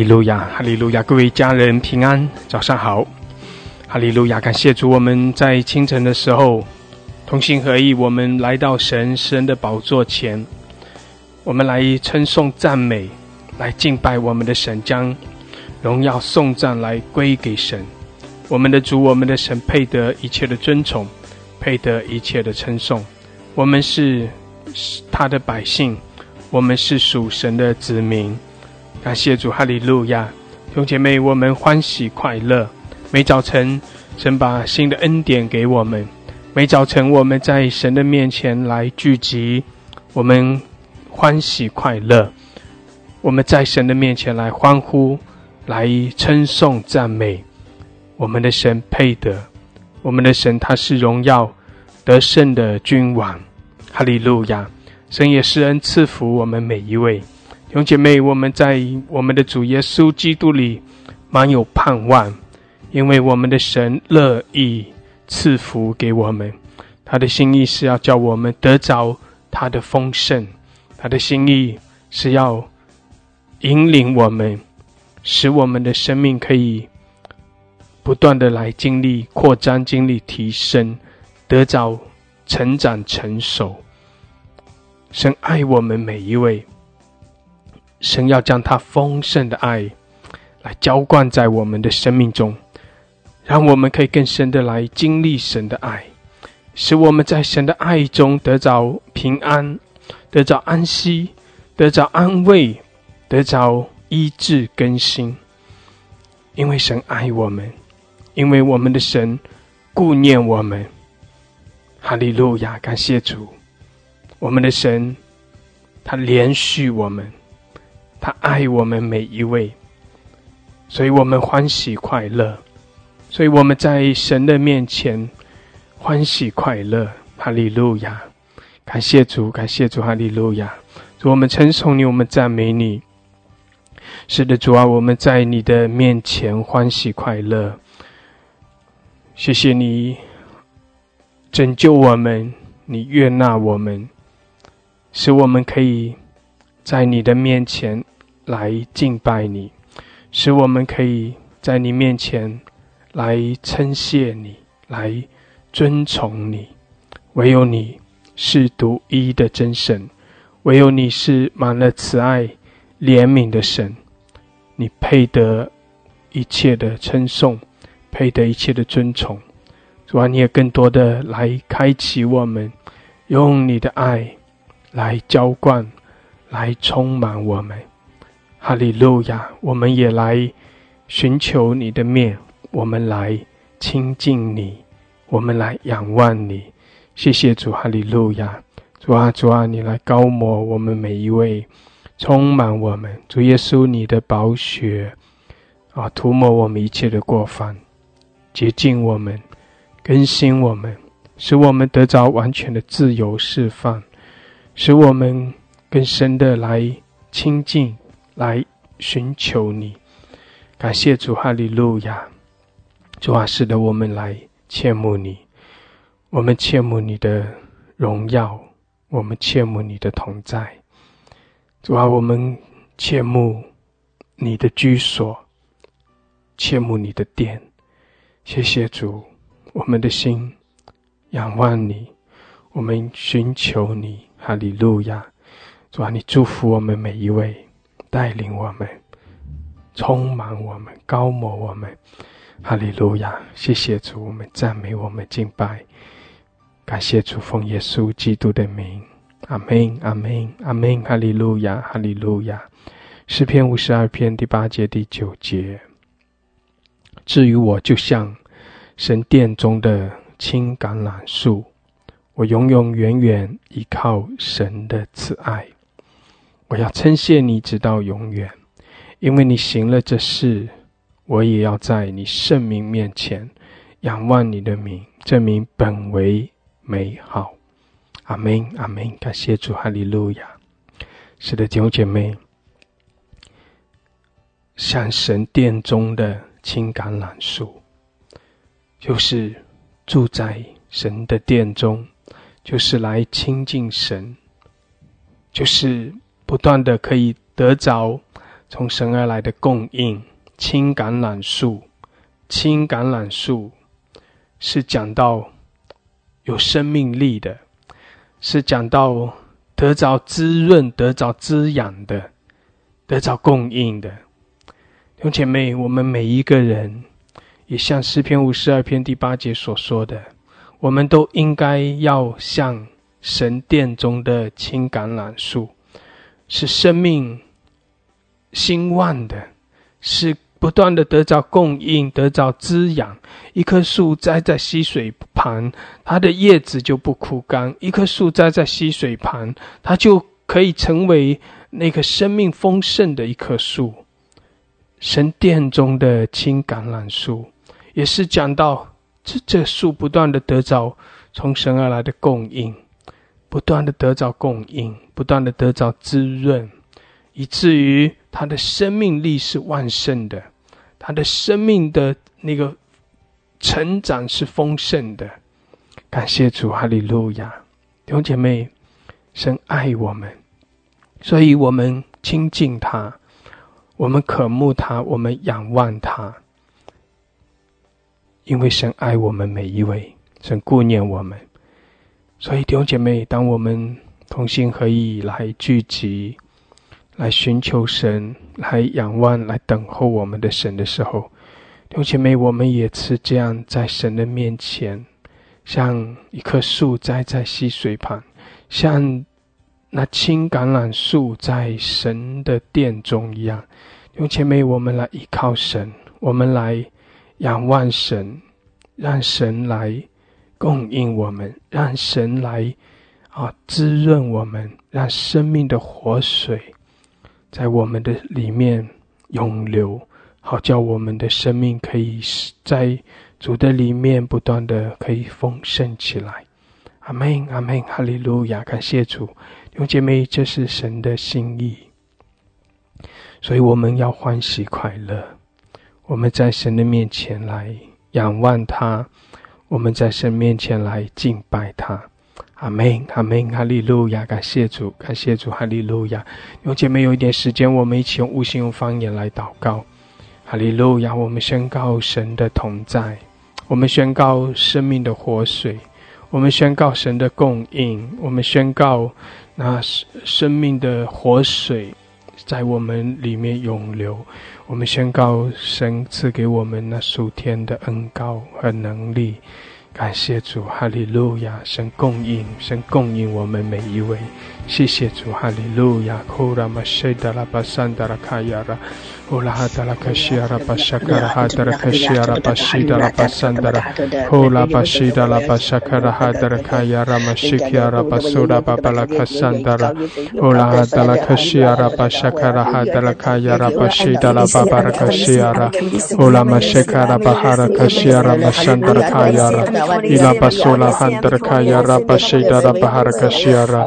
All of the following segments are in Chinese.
哈利路亚，哈利路亚！各位家人平安，早上好！哈利路亚！感谢主，我们在清晨的时候同心合意，我们来到神神的宝座前，我们来称颂赞美，来敬拜我们的神，将荣耀颂赞来归给神。我们的主，我们的神配得一切的尊崇，配得一切的称颂。我们是他的百姓，我们是属神的子民。感谢主，哈利路亚！兄姐妹，我们欢喜快乐。每早晨，神把新的恩典给我们；每早晨，我们在神的面前来聚集，我们欢喜快乐。我们在神的面前来欢呼，来称颂赞美我们的神，配得我们的神，他是荣耀得胜的君王。哈利路亚！神也施恩赐福我们每一位。弟兄姐妹，我们在我们的主耶稣基督里满有盼望，因为我们的神乐意赐福给我们。他的心意是要叫我们得着他的丰盛，他的心意是要引领我们，使我们的生命可以不断的来经历扩张、经历提升，得着成长、成熟。神爱我们每一位。神要将他丰盛的爱来浇灌在我们的生命中，让我们可以更深的来经历神的爱，使我们在神的爱中得着平安，得着安息，得着安慰，得着医治更新。因为神爱我们，因为我们的神顾念我们。哈利路亚，感谢主，我们的神他连续我们。他爱我们每一位，所以我们欢喜快乐，所以我们在神的面前欢喜快乐。哈利路亚！感谢主，感谢主，哈利路亚！主，我们称颂你，我们赞美你。是的，主啊，我们在你的面前欢喜快乐。谢谢你拯救我们，你悦纳我们，使我们可以在你的面前。来敬拜你，使我们可以在你面前来称谢你，来尊崇你。唯有你是独一的真神，唯有你是满了慈爱怜悯的神。你配得一切的称颂，配得一切的尊崇。主啊，你也更多的来开启我们，用你的爱来浇灌，来充满我们。哈利路亚！我们也来寻求你的面，我们来亲近你，我们来仰望你。谢谢主，哈利路亚！主啊，主啊，你来高摩我们每一位，充满我们。主耶稣，你的宝血啊，涂抹我们一切的过犯，洁净我们，更新我们，使我们得着完全的自由释放，使我们更深的来亲近。来寻求你，感谢主，哈利路亚！主啊，使得我们来羡慕你，我们羡慕你的荣耀，我们羡慕你的同在。主啊，我们羡慕你的居所，羡慕你的殿。谢谢主，我们的心仰望你，我们寻求你，哈利路亚！主啊，你祝福我们每一位。带领我们，充满我们，高摩我们，哈利路亚！谢谢主，我们赞美，我们敬拜，感谢主，奉耶稣基督的名，阿门，阿门，阿门，哈利路亚，哈利路亚。诗篇五十二篇第八节第九节。至于我，就像神殿中的青橄榄树，我永永远远依靠神的慈爱。我要称谢你直到永远，因为你行了这事，我也要在你圣名面前仰望你的名，证明本为美好。阿门，阿门。感谢主，哈利路亚。是的，弟兄姐妹，像神殿中的青橄榄树，就是住在神的殿中，就是来亲近神，就是。不断的可以得着从神而来的供应。青橄榄树，青橄榄树是讲到有生命力的，是讲到得着滋润、得着滋养的，得着供应的。弟兄姐妹，我们每一个人，也像诗篇五十二篇第八节所说的，我们都应该要像神殿中的青橄榄树，是生命兴旺的，是。不断的得着供应，得着滋养。一棵树栽在溪水旁，它的叶子就不枯干；一棵树栽在溪水旁，它就可以成为那个生命丰盛的一棵树。神殿中的青橄榄树，也是讲到这这树不断的得着从神而来的供应，不断的得着供应，不断的得着滋润，以至于他的生命力是旺盛的。他的生命的那个成长是丰盛的，感谢主，哈利路亚！弟兄姐妹，神爱我们，所以我们亲近他，我们渴慕他，我们仰望他，因为神爱我们每一位，神顾念我们，所以弟兄姐妹，当我们同心合意来聚集。来寻求神，来仰望，来等候我们的神的时候，弟兄姐妹，我们也是这样在神的面前，像一棵树栽在溪水旁，像那青橄榄树在神的殿中一样。弟兄姐妹，我们来依靠神，我们来仰望神，让神来供应我们，让神来啊滋润我们，让生命的活水。在我们的里面涌流，好叫我们的生命可以在主的里面不断的可以丰盛起来。阿门，阿门，哈利路亚！感谢主，弟兄姐妹，这是神的心意，所以我们要欢喜快乐。我们在神的面前来仰望他，我们在神面前来敬拜他。阿门，阿门，哈利路亚！感谢主，感谢主，哈利路亚！有姐妹有一点时间，我们一起用悟性、用方言来祷告。哈利路亚！我们宣告神的同在，我们宣告生命的活水，我们宣告神的供应，我们宣告那生命的活水在我们里面涌流。我们宣告神赐给我们那数天的恩高和能力。感谢主，哈利路亚！神供应，神供应我们每一位。谢谢主，哈利路亚！Ola hatala kashiara bashakara hadara kashiara bashidala basandara. Ola bashidala bashakara hadara kayara mashikiara basura babala kasandara. Ola hatala kashiara bashakara hadara kayara bashidala babara kashiara. Ola mashikara bahara kashiara masandara kayara. Ila basula handara kayara bashidala bahara kashiara.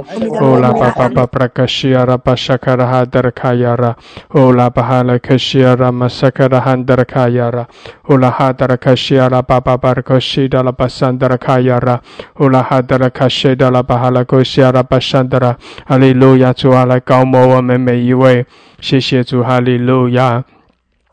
Ola baba babra kashiara bashakara hadara kayara. Ola bahala kashiara masakara handara kayara ula hadara kashiara baba barkoshida la basandara kayara ula hadara kashida la bahala koshiara basandara 哈利路亚，主啊，来高摩我们每一位，谢谢主，哈利路亚。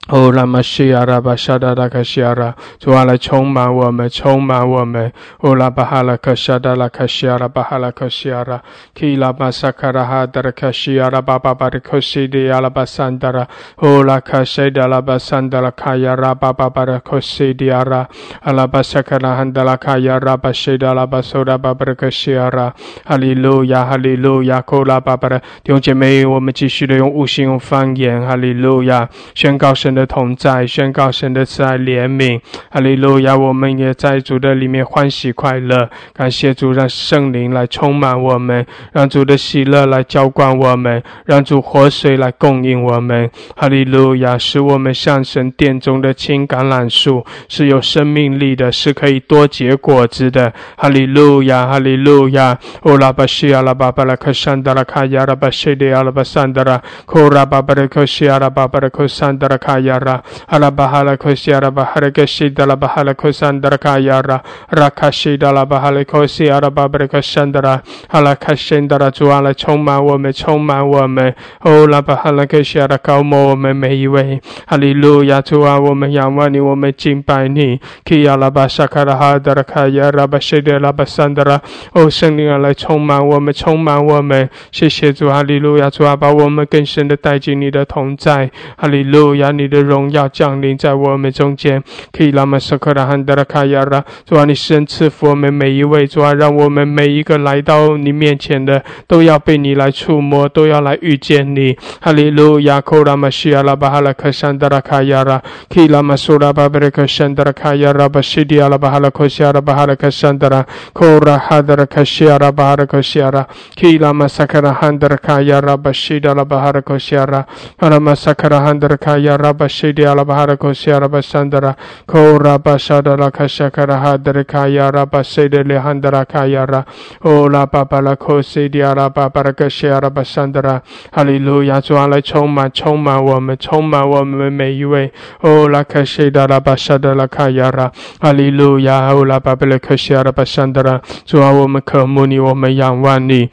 哦，拉玛西亚拉巴沙达拉卡西亚拉，主啊来充满我们，充满我们。哦，拉巴哈拉卡沙达拉卡西亚拉巴哈拉卡西亚拉，基拉巴萨卡拉哈达拉卡西亚拉巴巴巴的卡西迪亚拉巴桑达拉，哦拉卡西达拉巴桑达拉卡亚拉巴巴巴的卡西迪亚拉，阿拉巴萨卡拉汉达拉卡亚拉巴西达拉巴苏达巴巴的卡西亚拉，哈利路亚，哈利路亚，库拉巴巴的弟兄姐妹，我们继续的用悟性、用方言，哈利路亚，宣告神的。同在，宣告神的慈爱怜悯，哈利路亚！我们也在主的里面欢喜快乐，感谢主，让圣灵来充满我们，让主的喜乐来浇灌我们，让主活水来供应我们，哈利路亚！使我们像神殿中的青橄榄树，是有生命力的，是可以多结果子的，哈利路亚，哈利路亚！乌拉巴西亚拉巴巴拉克山达拉卡亚拉巴西迪亚拉巴山达拉，库拉巴巴拉克西亚拉巴巴拉克山达拉卡。Kaya ra hala bahala kosi ara bahala keshi dala bahala kosandara kaya ra rakashi dala bahala kosi ara babra kosandara hala kashendara 主啊来充满我们，充满我们。哦，拉巴哈拉克西亚的高摩我们每一位，哈利路亚！主啊，我们仰望你，我们敬拜你。基亚拉巴沙卡拉哈德拉卡亚拉巴谢德拉巴桑德拉，哦，圣灵啊来充满我们，充满我们。谢谢主，哈利路亚！主啊，把我们更深的带进你的同在，哈利路亚！你的荣耀降临在我们中间。基拉马沙卡拉哈德拉卡亚拉，主啊，你神赐福我们每一位，主啊，让我们每一个来到你面前的。都要被你来触摸，都要来遇见你。哈利路亚！库拉玛西亚拉巴哈拉克山德拉卡亚拉，基拉玛苏拉巴布雷克山德拉卡亚拉巴西迪亚拉巴哈拉克西亚拉巴哈拉克山德拉，库拉哈德拉卡西亚拉巴哈拉克西亚拉，基拉玛萨卡拉汉德拉卡亚拉巴西迪亚拉巴哈拉克西亚拉，哈拉玛萨卡拉汉德拉卡亚拉巴西迪亚拉巴哈拉克西亚拉巴山德拉，库拉巴沙德拉卡西卡拉哈德拉卡亚拉巴西迪亚汉德拉卡亚拉，欧拉巴巴拉克西迪亚拉。巴巴拉克西亚拉巴山德拉，哈利路亚！主啊，来充满充满我们，充满我们每一位。哦，拉克西达拉巴沙德拉卡亚拉，哈利路亚！哦，拉巴巴拉克西亚拉巴山德拉，主啊，我们渴慕你，我们仰望你。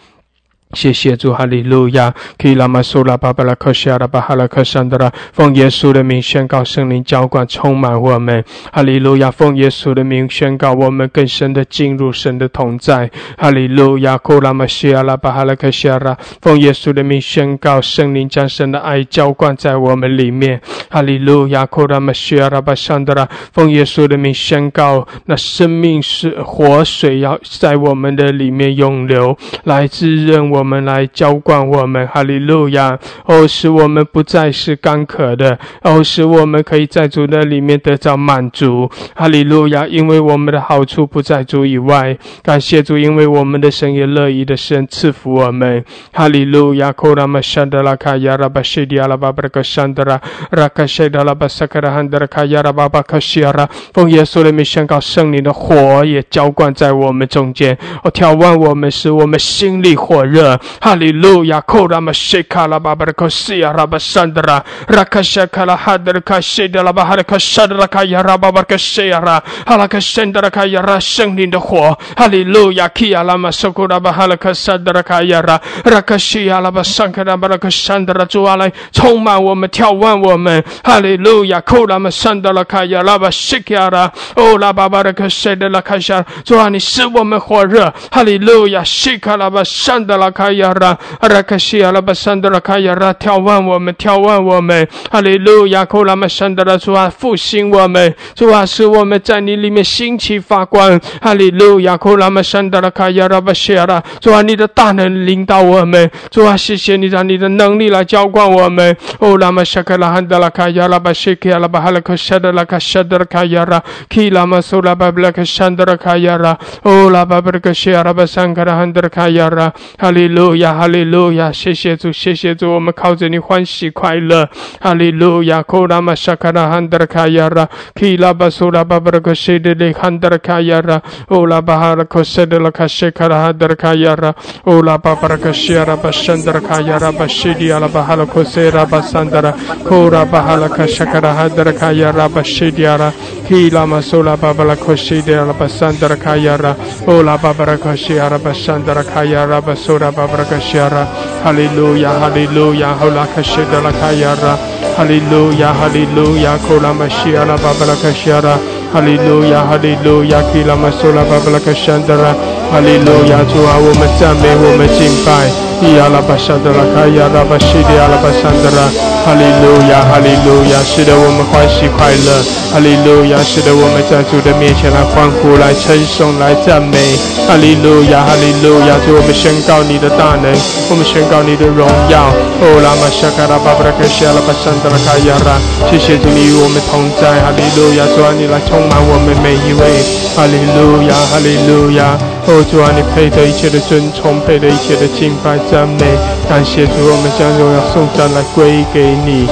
谢谢主，哈利路亚！基拉玛苏拉巴巴拉克西亚拉巴哈拉克山德拉，奉耶稣的名宣告圣灵浇灌充满我们，哈利路亚！奉耶稣的名宣告我们更深的进入神的同在，哈利路亚！库拉玛西亚拉巴哈拉克西亚拉，奉耶稣的名宣告圣灵将神的爱浇灌在我们里面，哈利路亚！库拉玛西亚拉巴山德拉，奉耶稣的名宣告那生命是活水要在我们的里面涌流，来滋润我。我们来浇灌我们，哈利路亚！哦，使我们不再是干渴的，哦，使我们可以在主的里面得到满足，哈利路亚！因为我们的好处不在主以外，感谢主，因为我们的神也乐意的神赐福我们，哈利路亚！库拉玛山德拉卡亚拉巴西迪阿拉巴布克山德拉，拉卡西德拉巴萨克拉汉德拉卡亚拉巴巴克西亚拉，奉耶稣的名宣告圣灵的火也浇灌在我们中间，哦，眺望我们，使我们心里火热。哈利路亚！库拉玛谢卡拉巴巴的克西亚拉巴山德拉，拉卡谢卡拉哈德卡谢德拉巴哈德卡沙德拉卡亚拉巴巴克谢亚拉，哈拉克圣德拉卡亚拉圣灵的火，哈利路亚！基亚拉玛苏库拉巴哈拉克沙德拉卡亚拉，拉卡西亚拉巴桑卡拉巴拉克山德拉主阿来充满我们，眺望我们，哈利路亚！库拉玛山德拉卡亚拉巴西亚拉，哦拉巴巴的克西德拉卡亚，主啊，你使我们火热，哈利路亚！西卡拉巴山德拉。卡亚拉，阿拉卡西阿拉巴山德拉卡亚拉，眺望我们，眺望我们，哈利路亚！库拉玛山德拉主啊，复兴我们，主啊，使我们在你里面兴起发光，哈利路亚！库拉玛山德拉卡亚拉巴西阿拉，主啊，你的大能领导我们，主啊，谢谢你让你的能力来浇灌我们。哦，拉玛沙克拉汉德拉卡亚拉巴西克阿拉巴哈拉克沙德拉卡沙德拉卡亚拉，基拉玛苏拉巴布拉克山德拉卡亚拉，哦，拉巴布拉克西阿拉巴桑卡拉汉德拉卡亚拉，哈利。哈利路亚，哈利路亚，谢谢主，谢谢主，我们靠着你欢喜快乐。哈利路亚，库拉玛沙卡拉汉德卡亚拉，基拉巴苏拉巴布拉克西德里汉德卡亚拉，乌拉巴哈拉克西德拉卡西卡拉汉德卡亚拉，乌拉巴巴拉克西阿拉巴山德卡亚拉巴西迪阿拉巴哈拉克西拉巴山德拉，库拉巴哈拉克沙卡拉汉德卡亚拉巴西迪阿拉，基拉玛苏拉巴巴拉克西德拉巴山德卡亚拉，乌拉巴巴拉克西阿拉巴山德卡亚拉巴苏拉。Babarakashara, Hallelujah, Hallelujah, Holakashida Lakayara, Hallelujah, Hallelujah, Kolamashia Babarakashara, Hallelujah, Hallelujah, Kilamasola Babalakashandara, Hallelujah, 主啊，我们赞美，我们敬拜。伊阿拉巴沙德拉卡亚拉巴西迪阿拉巴沙德拉，哈利路亚，哈利路亚，使得我们欢喜快乐，哈利路亚，使得我们在主的面前来欢呼、来称颂、来赞美，哈利路亚，哈利路亚，主我们宣告你的大能，我们宣告你的荣耀。哦，拉玛沙卡拉巴布拉克西阿拉巴沙德拉卡亚拉，谢谢主你与我们同在，哈利路亚，主啊你来充满我们每一位，哈利路亚，哈利路亚，哦主啊你配得一切的尊崇，配得一切的敬拜。赞美，感谢主，我们将荣耀颂赞来归给你。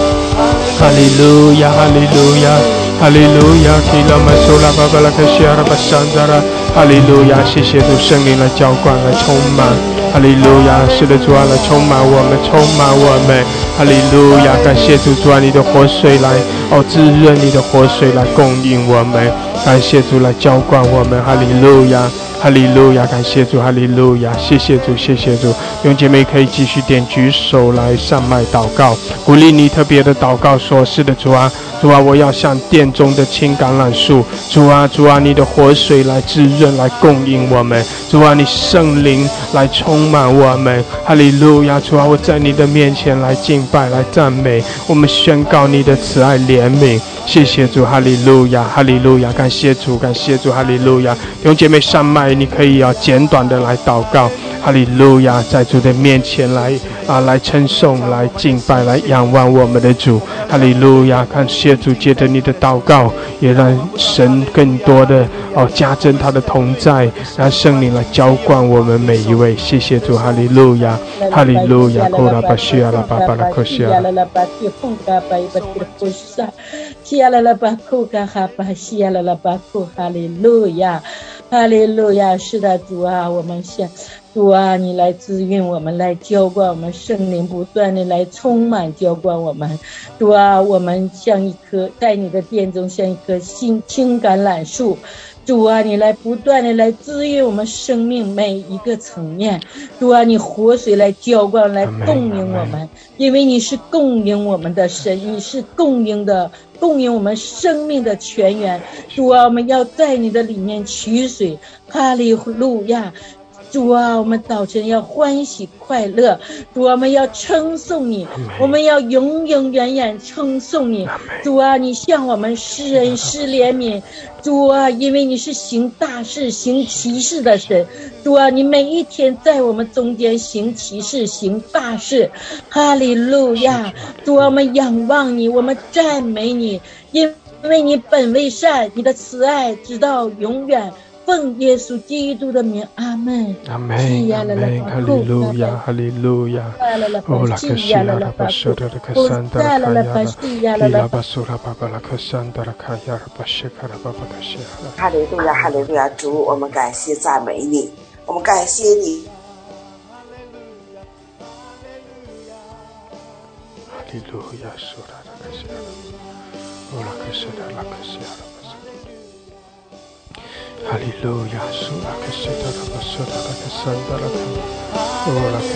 哈利路亚，哈利路亚，哈利路亚。基拉玛苏拉巴巴拉克西阿拉巴山达拉。哈利路亚，谢谢主圣灵来浇灌来充满，哈利路亚，是的主啊来充满我们，充满我们，哈利路亚，感谢主主啊你的活水来哦滋润你的活水来供应我们，感谢主来浇灌我们，哈利路亚。哈利路亚，感谢主，哈利路亚，谢谢主，谢谢主。弟姐妹可以继续点举手来上麦祷告，鼓励你特别的祷告说：是的，主啊，主啊，我要像殿中的青橄榄树。主啊，主啊，你的活水来滋润，来供应我们。主啊，你圣灵来充满我们。哈利路亚，主啊，我在你的面前来敬拜，来赞美。我们宣告你的慈爱怜悯。谢谢主，哈利路亚，哈利路亚，感谢主，感谢主，哈利路亚。弟姐妹上麦，你可以啊简短的来祷告，哈利路亚，在主的面前来啊来称颂，来敬拜，来仰望我们的主，哈利路亚。感谢主，借着你的祷告，也让神更多的哦加增他的同在，让圣灵来浇灌我们每一位。谢谢主，哈利路亚，哈利路亚，库拉巴西亚拉巴巴拉克西亚。西亚拉拉巴库嘎哈巴西亚拉拉巴库哈利路亚，哈利路亚！是的，主啊，我们向主啊，你来滋润我们，来浇灌我们，圣灵不断的来充满浇灌我们。主啊，我们像一棵在你的殿中像一棵新青橄榄树。主啊，你来不断的来滋润我们生命每一个层面。主啊，你活水来浇灌，来供应我们，因为你是供应我们的神，你是供应的，供应我们生命的泉源。主啊，我们要在你的里面取水。哈利路亚。主啊，我们早晨要欢喜快乐。主啊，我们要称颂你，我们要永永远远称颂你。主啊，你向我们施恩施怜悯。主啊，因为你是行大事、行奇事的神。主啊，你每一天在我们中间行奇事、行大事。哈利路亚！主啊，我们仰望你，我们赞美你，因为你本为善，你的慈爱直到永远。奉耶稣基督的名，阿门。阿门。阿门。哈利路亚，哈利路亚。哦，拉克西亚拉巴苏达拉克山达拉卡亚拉，巴苏拉巴巴拉克山达拉卡亚拉巴谢卡拉巴巴克西亚。哈利路亚，哈利路亚，主，我们感谢赞美你，我们感谢你。哈利路亚，苏拉拉克西亚，哦，拉拉克西亚。哈利路亚，苏拉克西达拉克西亚拉巴西达拉卡，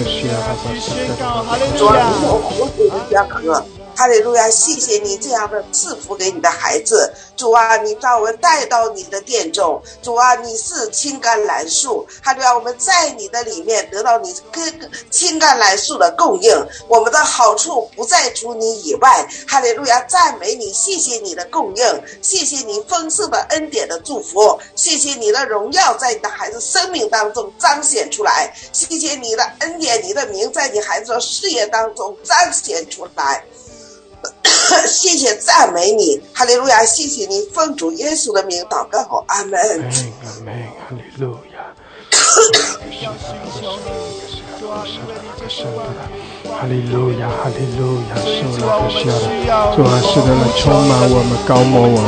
主啊，你有活水的江河。哈利路亚！谢谢你这样的赐福给你的孩子，主啊，你把我们带到你的殿中，主啊，你是青橄榄树，哈利路亚！我们在你的里面得到你跟青橄榄树的供应，我们的好处不在除你以外，哈利路亚！赞美你，谢谢你的供应，谢谢你丰盛的恩典的祝福，谢谢你的荣耀在你的孩子生命当中彰显出来，谢谢你的恩典，你的名在你孩子的事业当中彰显出来。谢谢赞美你，哈利路亚！谢谢你奉主耶稣的名祷告，阿门。阿门，哈利路亚。哈利路亚，哈利路亚，受了不下了，主啊，是的来充满我们，高摩我们。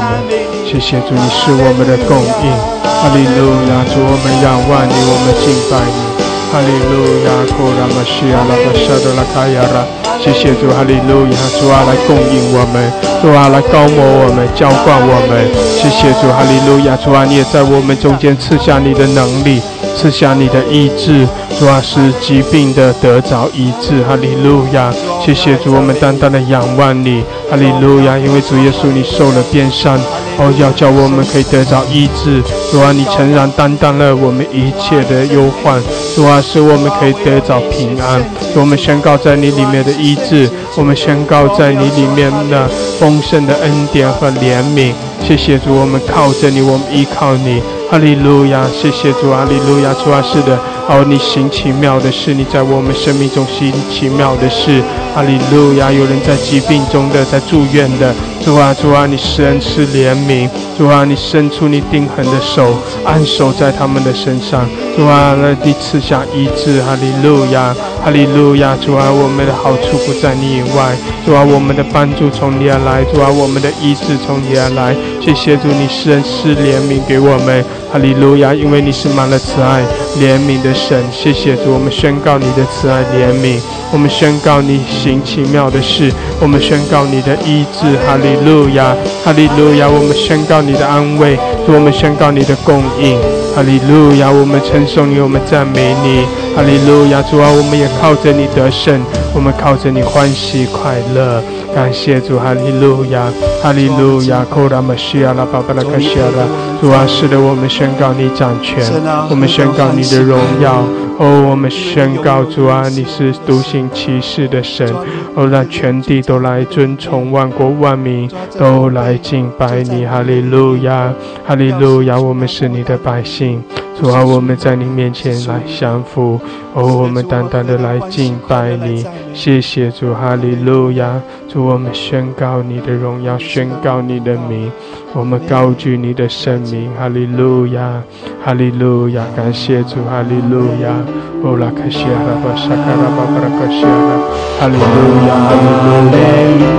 谢谢主，你是我们的供应。哈利路亚，主我们仰望你，我们敬拜你。哈利路亚，库拉玛西亚拉巴沙德拉卡亚拉，谢谢主，哈利路亚，主啊来供应我们，主啊来高摩我们，浇灌我们，谢谢主，哈利路亚，主啊你也在我们中间赐下你的能力，赐下你的医治，主啊使疾病的得着医治，哈利路亚，谢谢主，我们单单的仰望你，哈利路亚，因为主耶稣你受了鞭伤。哦，要叫我们可以得到医治，主啊，你诚然担当了我们一切的忧患，主啊，使我们可以得到平安。我们宣告在你里面的医治，我们宣告在你里面的丰盛的恩典和怜悯。谢谢主，我们靠着你，我们依靠你。哈利路亚，谢谢主，哈利路亚，主啊，是的，哦，你行奇妙的事，你在我们生命中行奇妙的事。哈利路亚，有人在疾病中的，在住院的。主啊，主啊，你施恩赐怜悯，主啊，你伸出你定恒的手，安守在他们的身上，主啊，那你赐下医治，哈利路亚，哈利路亚，主啊，我们的好处不在你以外，主啊，我们的帮助从你而来，主啊，我们的医治从你而来，谢谢主，你施恩赐怜悯给我们。哈利路亚！因为你是满了慈爱、怜悯的神，谢谢主。我们宣告你的慈爱、怜悯，我们宣告你行奇妙的事，我们宣告你的医治，哈利路亚，哈利路亚！我们宣告你的安慰，主，我们宣告你的供应，哈利路亚！我们称颂你，我们赞美你，哈利路亚！主啊，我们也靠着你得胜，我们靠着你欢喜快乐。感谢主，哈利路亚，哈利路亚，库拉玛西亚拉巴巴拉卡西亚拉，主啊，使得我们宣告你掌权，我们宣告你的荣耀，哦，我们宣告主啊，你是独行其事的神，哦，让全地都来尊崇，万国万民都来敬拜你，哈利路亚，哈利路亚，我们是你的百姓。主啊，我们在你面前来降服，哦，我们单单的来敬拜你。谢谢主，哈利路亚！主，我们宣告你的荣耀，宣告你的名，我们高举你的圣名，哈利路亚，哈利路亚！感谢主，哈利路亚！哦，拉克西阿拉巴沙卡拉巴巴拉克西阿拉，哈利路亚，哈利路亚！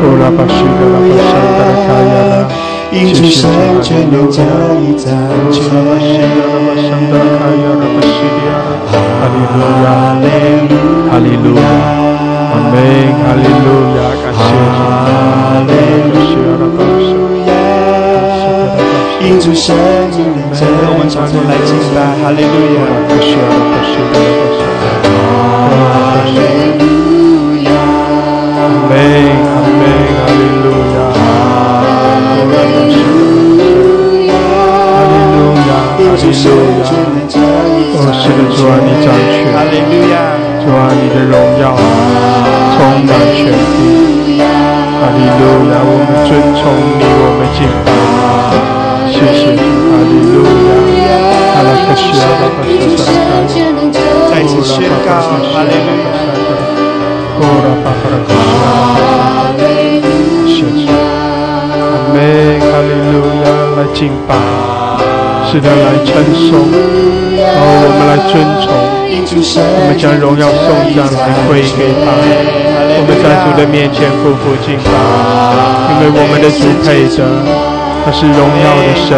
哦，拉巴西卡拉巴沙卡拉卡亚拉。因主圣全能加以掌权。哈利路亚，哈利路亚，阿门，哈利路亚，感谢主，因主圣全能加以掌权。来敬拜，哈利路亚，哈利路亚，阿门，阿门，哈利路亚。哈利路亚！哦，是的，主啊，你掌权。哈利路亚！主啊，你的荣耀充满全地。哈利路亚！我们尊崇你，我们敬拜你。谢谢主，哈利路亚！哈拉克西亚巴巴沙沙卡，再次宣告，哈利路亚！哦，拉巴巴拉克西亚，谢谢主，阿门，哈利路亚，来敬拜。是的，来称颂，哦，我们来尊崇，我们将荣耀颂赞来归给他。我们在主的面前匍匐敬拜，因为我们的主配的，他是荣耀的神，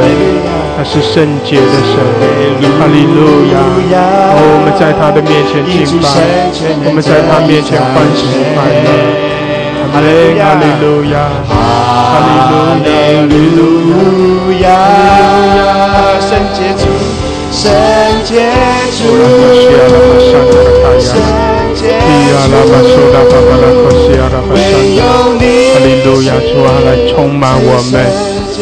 他是圣洁的神。哈利路亚！哦，我们在他的面前敬拜，我们在他面前欢喜快乐。哈利路亚！哈利路亚！哈利路亚！圣洁主，圣洁主，圣洁主，哈利路亚，主啊，来充满我们，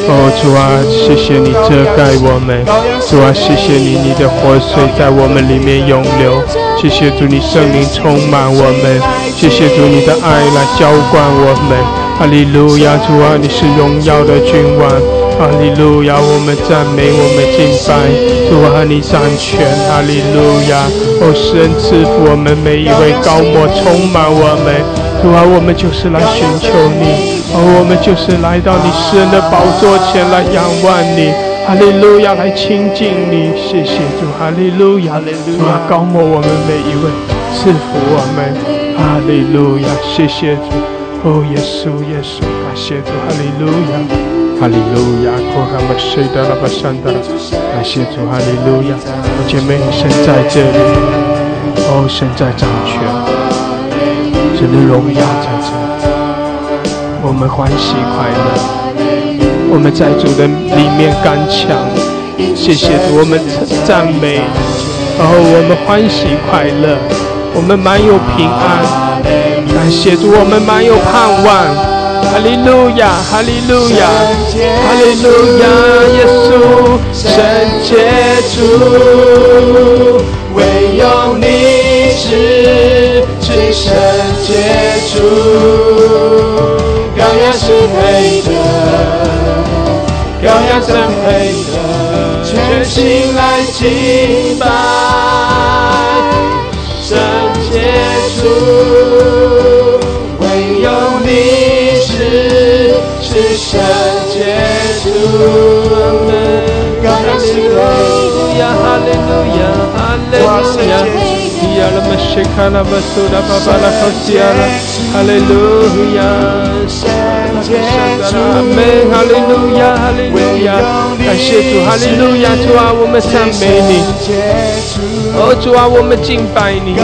哦，主啊，谢谢你遮盖我们，主啊，谢谢你，你的活水在我们里面涌流，谢谢主，你圣灵充满我们，谢谢主，你的爱来浇灌我们，哈利路亚，主啊，你是荣耀的君王。哈利路亚，我们赞美，我们敬拜，主啊，你掌权，哈利路亚，哦，神赐福我们每一位高莫充满我们，主啊，我们就是来寻求你，哦，我们就是来到你诗人的宝座前来仰望你，哈利路亚，来亲近你，谢谢主，哈利路亚，主啊，高莫我们每一位，赐福我们，哈利路亚，谢谢主，哦，耶稣，耶稣，感谢主，哈利路亚。哈利路亚，可哈巴谁的拉巴山的，感谢主，哈利路亚，我姐妹神在这里，哦，神在掌权，神的荣耀在这，我们欢喜快乐，我们在主的里面刚强，谢谢主，我们赞美，然后我们欢喜快乐，我们满有平安，感谢主，我们满有盼望。哈利路亚，哈利路亚，哈利路亚，耶稣圣洁主，唯有你是至圣洁主，羔羊是配的，羔羊真配的，全心来敬拜利路亚，哈利路亚，感谢主，哈利路亚，主啊，我们赞美你，哦，主啊，我们敬拜你，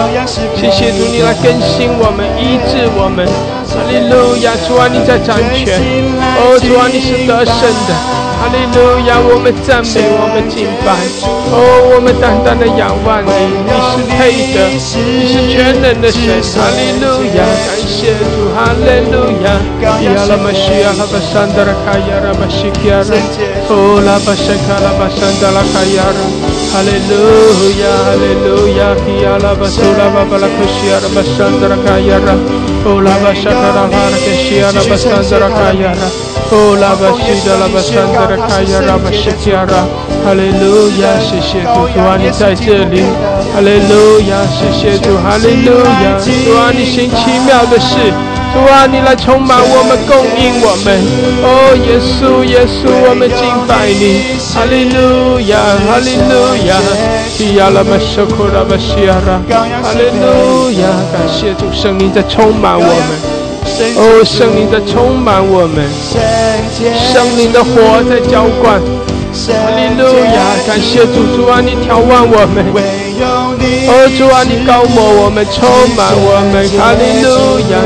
谢谢主，你来更新我们，医治我们，哈利路亚，主啊，你在掌权，哦，主啊，你是得胜的。哈利路亚，我们赞美，我们敬拜，哦，我们单单的仰望你，你是配的，你是全能的神。哈利路亚，感谢主，哈利路亚。亚拉玛西亚拉巴山达拉卡亚拉巴西基亚拉，哦拉巴什卡拉巴山达拉卡亚拉，哈利路亚，哈利路亚，亚拉巴苏拉巴巴拉克西亚拉巴山达拉卡亚拉，哦拉巴沙卡拉巴拉克西亚拉巴山达拉卡亚拉。哦，拉巴西达拉巴山德拉卡亚拉巴西基亚拉，哈利路亚，谢谢主，主啊你在这里，哈利路亚，谢谢主，哈利路亚，主啊你行奇妙的事，主啊你来充满我们，供应我们，哦耶稣耶稣，我们敬拜你，哈利路亚哈利路亚，西亚拉巴舍库拉巴西亚拉，哈利路亚，感谢主圣灵在充满我们。哦，圣灵在充满我们，圣灵的火在浇灌。哈利路亚，感谢主，主啊，你眺望我们。哦，主啊，你高摩我们，充满我们。哈利路亚，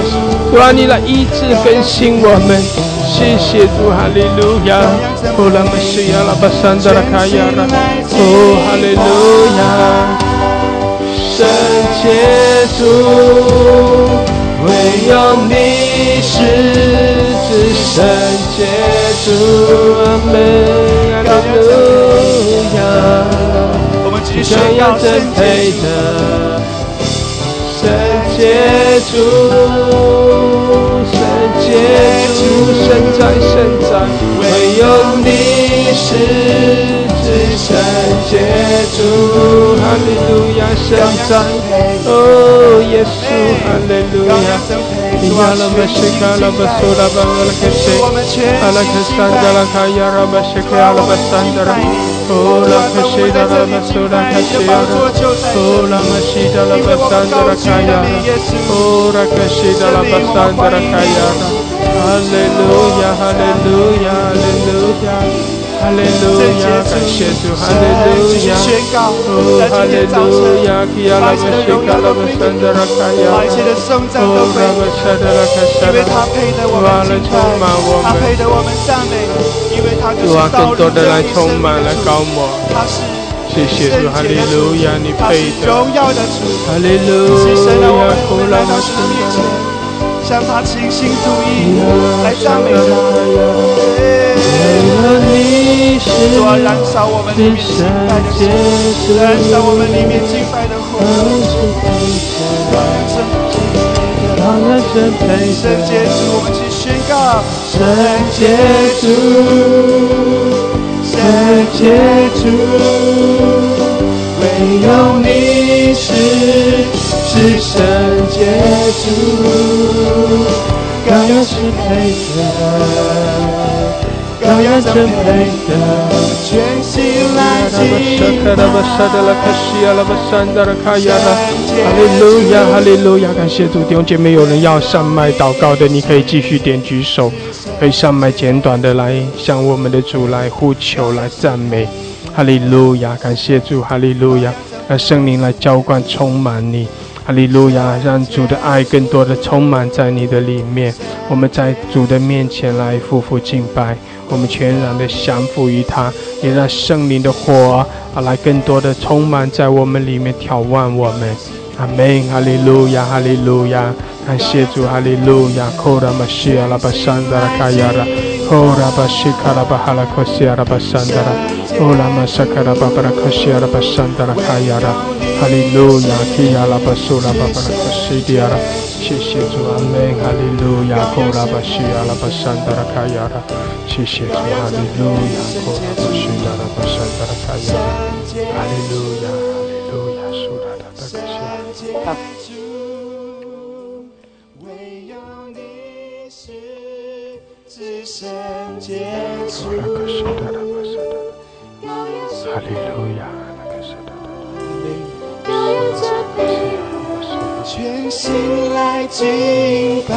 主啊，你来医治更新我们。谢谢主，哈利路亚。哦，拉玛西亚拉巴山达拉卡亚拉。哦，哈利路亚，圣洁主。唯有你是至圣洁主，阿门，阿路亚。我们继续要真配的圣洁主，圣洁主，圣在圣在，唯有你是。圣洁主，哈利路亚，圣在，哦，耶稣，哈利路亚，你亚拉巴西卡拉巴苏拉巴拉克西，阿拉克山达拉卡亚拉巴西卡拉巴山达拉，哦拉克西达拉巴苏拉卡西亚拉，哦拉玛西达拉巴山达拉卡亚拉，哦拉克西达拉巴山达拉卡亚拉，哈利路亚，哈利路亚，哈利路亚。哈利路亚，感谢主，哈利路亚，哦，哈利路亚，基亚拉巴西卡拉巴山达拉卡亚，哦，拉巴沙达拉卡沙拉，主啊，来充满我们，主啊，更多的来充满来高摩，谢谢主，哈利路亚，你配的，哈利路亚，库拉巴西达拉，向他倾心吐意，来赞美他。你是主啊，燃烧我们里面敬拜的火，燃烧我们里面敬拜的火。圣洁主，我们去宣告。圣洁主，圣洁主，唯有你是是圣洁主，羔羊是配的。羔羊真配的，全心来敬拜。哈利路亚，哈利路亚，感谢主，弟兄姐妹，有人要上麦祷告的，你可以继续点举手，可以上麦简短的来向我们的主来呼求、来赞美。哈利路亚，感谢主，哈利路亚，让圣灵来浇灌、充满你。哈利路亚，让主的爱更多的充满在你的里面。我们在主的面前来夫妇敬拜。我们全然的降服于他，也让圣灵的火啊来更多的充满在我们里面，眺望我们。阿门，哈利路亚，哈利路亚，感谢主，哈利路亚。库拉玛西阿拉巴山达拉卡亚拉，库拉巴西卡拉巴哈拉克西阿拉巴山达拉，库拉玛萨卡拉巴巴拉克西阿拉巴山达拉卡亚拉，哈利路亚，基阿拉巴苏拉巴巴拉克西迪亚拉。谢谢主，阿门，哈利路亚，库拉巴西阿拉巴山达拉卡亚拉。谢谢主，哈利路亚，库拉巴西达拉巴山达拉卡亚拉，哈利路亚，哈利路亚，苏拉达达卡西亚。唯有你是至圣洁主，哈利路亚，那个是的的。全心来敬拜。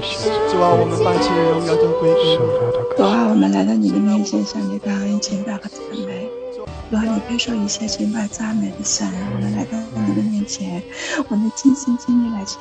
谢谢我们把起荣耀都归给你。主啊，我们来到你的面前，向你感恩、敬拜和赞美。主啊，你配受一切敬拜、赞美的神。我们来到你的面前，我们尽心尽力来敬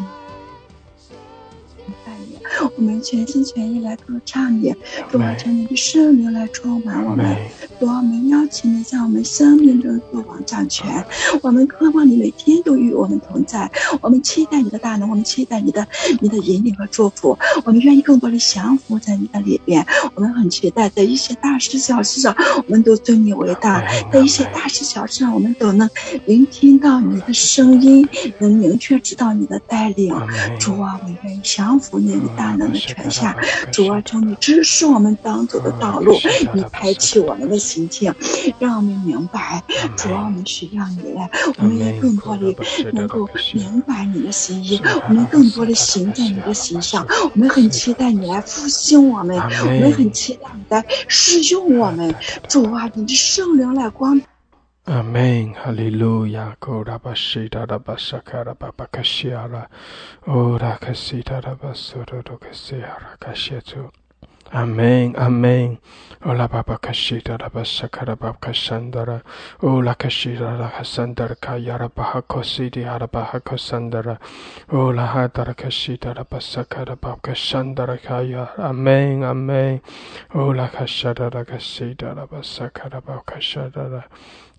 我们全心全意来歌唱你，主啊，求你的圣灵来充满我们。主啊，我们邀请你在我们生命中做王掌权。我们渴望你每天都与我们同在。我们期待你的大能，我们期待你的你的引领和祝福。我们愿意更多的降服在你的里边。我们很期待在一些大事小事上，我们都尊你为大；在一些大事小事上，我们都能聆听到你的声音，能明确知道你的带领。主啊，我们愿意降服你的大能的权下。主啊，求你指示我们当走的道路，你开启我们的心情，让我们明白。主啊，我们需要你来，我们也更多的能够明白你的心意，我们更多的行在你的心上。我们很期待你来复兴我们，我们很期待你来使用我们。主啊，你的圣灵来光。阿门，哈利路亚，库拉巴西达拉巴萨卡拉巴巴卡西亚拉，乌拉卡西达拉巴苏多多卡西亚拉卡谢主。阿门，阿门。哦拉巴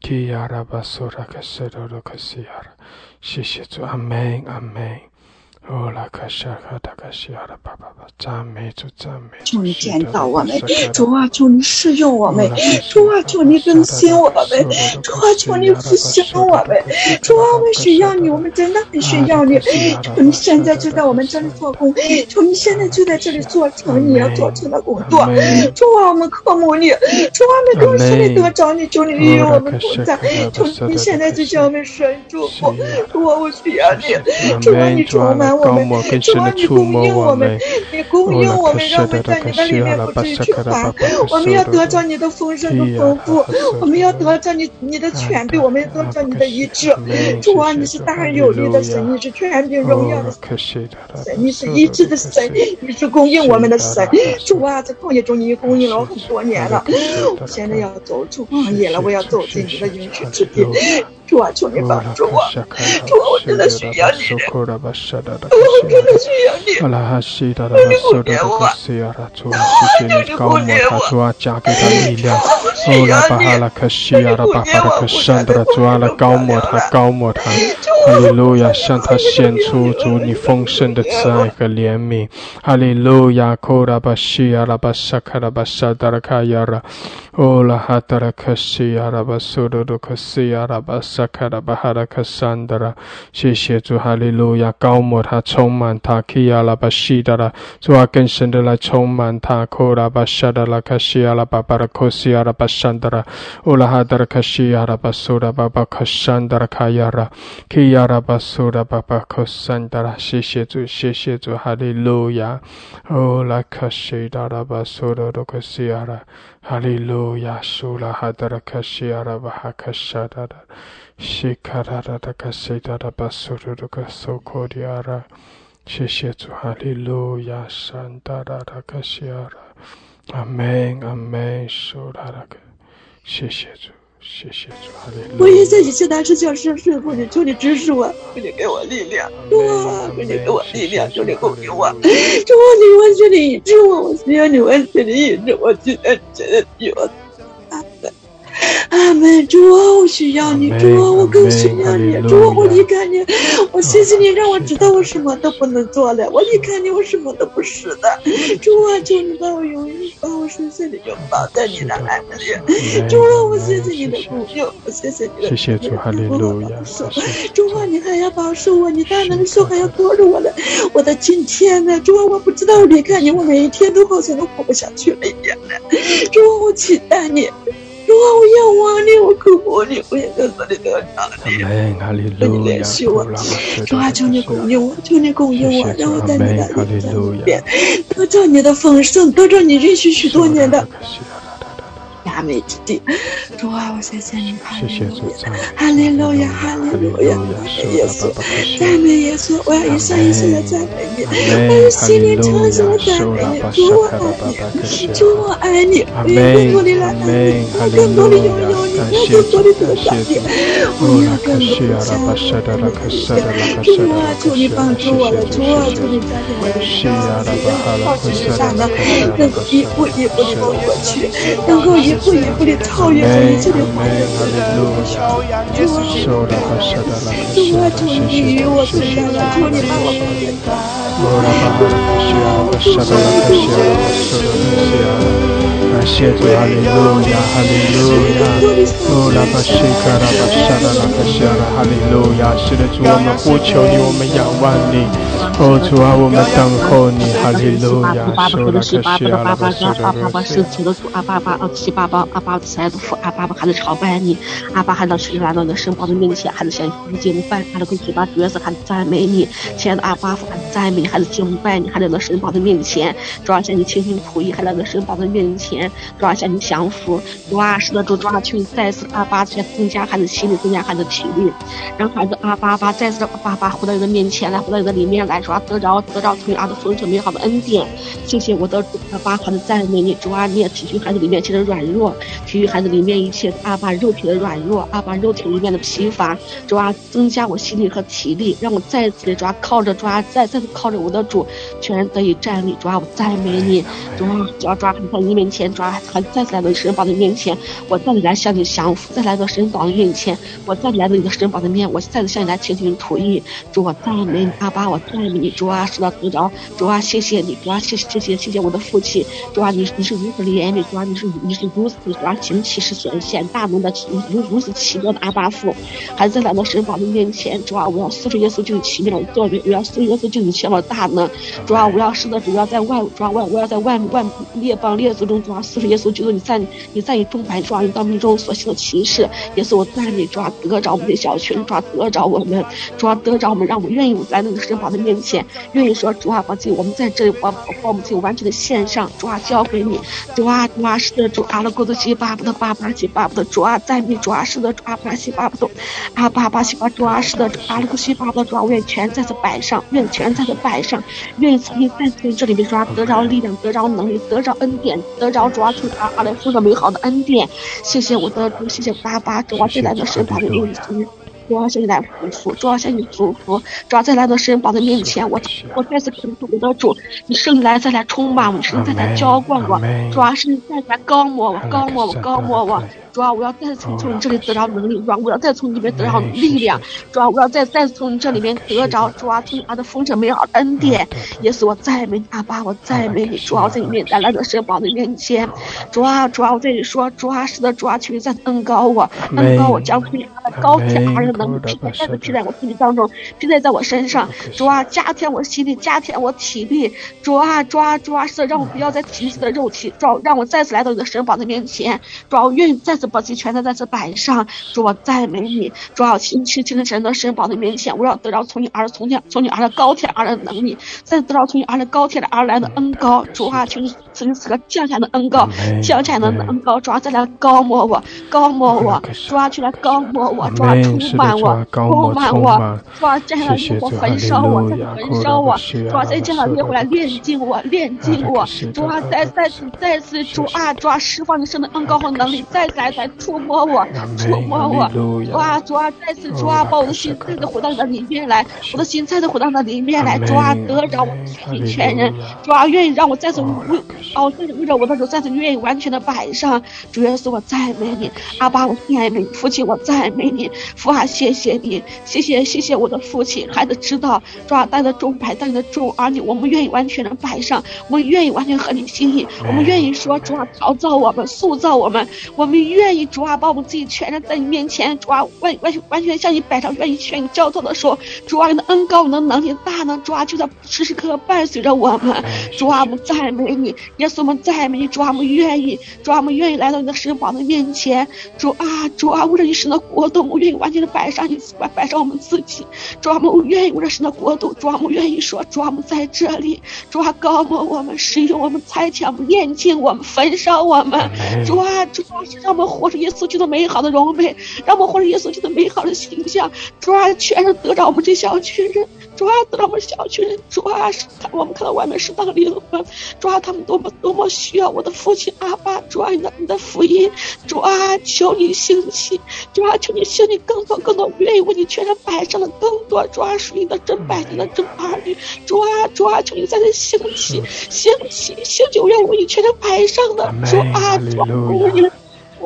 巴卡西达拉巴萨卡拉巴卡桑达拉，哦拉卡西达拉哈桑达拉卡亚拉巴哈科西迪哈拉巴哈科桑达拉，哦拉哈达拉卡西达拉巴萨卡拉巴卡桑达拉卡亚，阿门，阿门。哦拉卡沙达拉卡西达拉巴萨卡拉巴卡沙达拉。基亚拉巴索拉卡塞罗罗卡西亚拉，谢谢主，阿门，阿门。哦，拉卡夏卡达卡西亚拉巴巴巴，赞美主，赞美主。求你建造我们，主啊，求你使用我们，主啊，求你更新我们，主啊，求你复兴我们，主啊，我们需要你，我们真的很需要你。求你现在就在我们这里做工，求你现在就在这里做成你要做成的工作。主啊，我们渴慕你，主啊，我们更深的得着你，求你与我们同在，求你现在就将我们神祝福。主啊，我需要你，主啊，你充满。高莫更深的触摸我们，你供应我们，让我们在你的里面不至于缺乏。我们要得着你的丰盛和丰富，我们要得着你你的权柄，我们要得着你的医治。主啊，你是大而有力的神，你是权柄荣耀的神，你是医治的神，你是供应我们的神。主啊，在旷野中你供应了我很多年了，我现在要走出旷野了，我要走进你的应许之地。主啊，求你帮助我！主啊，我真的需要你！我真的需要你！阿拉哈西达拉巴索达克西亚拉，主啊，谢谢你高摩他，主啊，加给他力量。哦，拉巴哈拉克西亚拉巴巴拉克山德拉，主啊，来高摩他，高摩他。哈利路亚，向他献出主你丰盛的慈爱和怜悯。哈利路亚，库拉巴西亚拉巴萨卡拉巴萨达拉卡亚拉，哦，拉哈达拉克西亚拉巴索达克西亚拉巴萨。卡拉巴哈拉卡桑德拉，谢谢主，哈利路亚，高摩他，充满他，基亚拉巴西达拉，主啊，更深的来充满他，库拉巴沙达拉卡西亚拉巴巴拉科西亚拉巴桑德拉，乌拉哈达拉卡西亚拉巴苏达巴巴卡桑德拉卡亚拉，基亚拉巴苏达巴巴卡桑德拉，谢谢主，谢谢主，哈利路亚，乌拉卡西达拉巴苏达罗卡西亚拉，哈利路亚，苏拉哈达拉卡西亚拉巴哈卡沙达拉。西卡拉拉达卡西达拉巴苏鲁鲁卡苏库迪阿拉，谢谢主，哈利路亚，山达拉达卡西亚拉，阿门，阿门，苏拉拉克，谢谢主，谢谢主，哈利路。我也在一切大事小事顺服你，求你支持我，求你给我力量，哇，求你给我力量，求你供应我，求你完全的医治我，我需要你完全的医治我，今天真的有阿门。阿门，主啊，我需要你，主啊，我更需要你，主啊，我离开你，我谢谢你让我知道我什么都不能做了，我离开你，我什么都不是的，主啊，求你把我永远把我深深的拥抱在你的爱里，主啊，我谢谢你的供应，我谢谢你的，谢谢主，哈利路亚，主啊，你还要保守我，你大能手还要托着我了，我的今天呢，主啊，我不知道离开你，我每一天都好像都活不下去了一样的，主啊，我期待你。主啊，我仰望你，我渴慕你，我也在这里得着你。阿门，求你联系我。主啊，求你供应我，求你供应我，让我在你的里边得到你的丰盛，得到你允许许多年的。赞美之地。主啊，我谢谢你，哈利路亚，哈利路亚，哈利路亚，耶稣，赞美耶稣，我要一生一世的赞美你，我要心灵诚实的赞美你，主我爱你，主我爱你，我要更多的来爱你，我要更多的拥有你，我要更多的得到你，我要更多的相信你。主啊，求你帮助我了，主啊，求你加给我的力量，在事实上呢，能够一步一步的走过去，能够一步一步的超越这一切的环境。主啊，求你与我同在了，求你把我放在感谢主，哈利路亚，哈利路亚，哦，拉巴西卡拉巴沙拉拉巴西拉，哈利路亚，是的主，我们呼求你，我们仰望你，哦，主啊，我们等候你，哈利路亚，说的是阿爸爸爸阿爸爸是求的主，阿爸爸阿七爸爸阿爸慈爱的父，阿爸爸还是朝拜你，阿爸还到是来到你的圣宝的面前，还是向你敬拜，还是跟嘴巴角色还是赞美你，亲爱的阿爸父还是赞美，还是敬拜你，还在那圣宝的面前，主要向你倾心吐意，还在那圣宝的面前。主啊，向你降服，主啊，使得主主啊，求你再次阿爸再增加孩子心力，增加孩子体力，让孩子阿爸爸再次阿爸爸回到你的面前来，回到你的里面来，主啊，得着得着从你儿子丰盛美好的恩典。谢谢我的主阿爸，孩子赞美你，主啊，你也体恤孩子里面一切软弱，体恤孩子里面一切阿爸肉体的软弱，阿爸肉体里面的疲乏，主啊，增加我心力和体力，让我再次的抓靠着抓再再次靠着我的主，全然得以站立。主啊，我赞美你，主啊，只要抓在你面前，抓。还再次来到神宝的面前，我再次来向你降服；再来到神宝的面前，我再次来到你的神宝的面，我再次向你来倾听吐意。主啊，赞美你，阿爸，我赞美你。主啊，是的，得着。主啊，谢谢你。主啊，谢谢谢谢谢谢我的父亲。主啊，你你是如此怜悯。主啊，你是你是如此主啊，行奇事显现大能的如如此奇妙的阿爸父。还在来到神宝的面前，主啊，我要四处耶稣就奇妙的作为，我要四处耶稣就奇妙的大能。主啊，我要是的主要在外主啊万我要在外外列邦列族中主啊四处耶稣基督你在你在你众百抓你当命中所行的奇事，也是我在你抓得着我们的小群抓得着我们抓得着我们，让我们愿意在那个神宝的面前，愿意说主啊，把自己我们在这里把把我们自己完全的献上，主啊交给你，主啊主啊是的主阿拉古的西巴布的巴巴西巴布的主啊赞美主啊是的主阿巴西巴布的阿巴巴西巴主啊是的主阿拉古西巴布的主啊，愿全在这摆上，愿全在这摆上，愿意从你在这里面抓得着力量，得着能力，得着恩典，得着主啊从阿阿来福的美好的恩典，谢谢我的主，谢谢爸爸，主啊再来的神宝的面前，主啊向你来祝福，主啊向你祝福，主啊再来到神宝的面前，我我再次恳求我的主，你圣来再来充满我，圣再来浇灌我，主啊是再来高抹我，高抹我，高抹我。主啊，我要再从从你这里得着能力；主啊，我要再从你这边得着力量；主啊，我要再再次从你这里面得着主啊，从阿的丰盛美好的恩典。耶稣我赞美你，阿爸，我赞美你。主啊，在你面前来到神宝的面前，主啊，主啊，我这里说，主啊，是的，主啊，求你再恩高我，恩高我，将你阿的高天而的能力再次披在我身体当中，披在在我身上。主啊，加添我心力，加添我体力。主啊，主啊，主啊，是的，让我不要再体力的肉体，主让我再次来到你的神宝的面前。主啊，我愿意再。把自己全在在这摆上，主我赞美你，主要亲去亲神的神宝的面前，我要得到从你而从天从你而来高天而来的能力，再得到从你而来高天而来的恩高，主啊，求你赐给此刻降下的恩高，降下的恩高，主啊再来高摸我，高摸我，主啊去来高摸我，主啊充满我，充满我，主啊这样的烈火焚烧我，再焚烧我，主啊再这样的烈火来炼净我，炼净我，主啊再再次再次主啊主啊释放你神的恩高和能力，再来。来触摸我，触摸我，哇！主啊，再次主啊，把我的心再次回到你的里面来，我的心再次回到你的里面来，主啊，得着我的全人，主啊，愿意让我再次为哦，再次为了我的主，再次愿意完全的摆上。主耶稣，我赞美你，阿爸，我赞美你，父亲，我赞美你，父啊，谢谢你，谢谢谢谢我的父亲，孩子知道，主啊，带着众摆，带着众儿女，我们愿意完全的摆上，我们愿意完全合你心意，我们愿意说，主啊，陶造我们，塑造我们，我们愿。愿意主啊，把我们自己全然在你面前，主啊，完完全完全向你摆上，愿意向你交托的时候，主啊，你的恩高，你的能力大呢，主啊，就在时时刻刻伴随着我们，主啊，我们赞美你，耶稣，我们赞美你，主啊，我们愿意，主啊，我们愿意来到你的神宝的面前，主啊，主啊，为了你神的国度，我愿意完全的摆上你，摆摆上我们自己，主啊，我们愿意为了神的国度，主啊，我们愿意说，主啊，我们在这里，主啊，高摩我们，使用我们，才强，我们炼净我们，焚烧我们，主啊，主啊，让我们活出耶稣基督美好的荣美，让我们活出耶稣基督美好的形象，主啊，全是得着我们这小群人。主啊，得到我们小群人，主啊，我们看到外面是当灵魂，主啊，他们多么多么需要我的父亲阿爸，主啊，你的你的福音，主啊，求你兴起，主啊，求你兴起更多更多愿意为你全身摆上的更多，主啊，属于你的真百姓的真儿女，主啊，主啊，求你在这兴起，兴起，兴起，愿意为你全身摆上的，主啊，主啊。主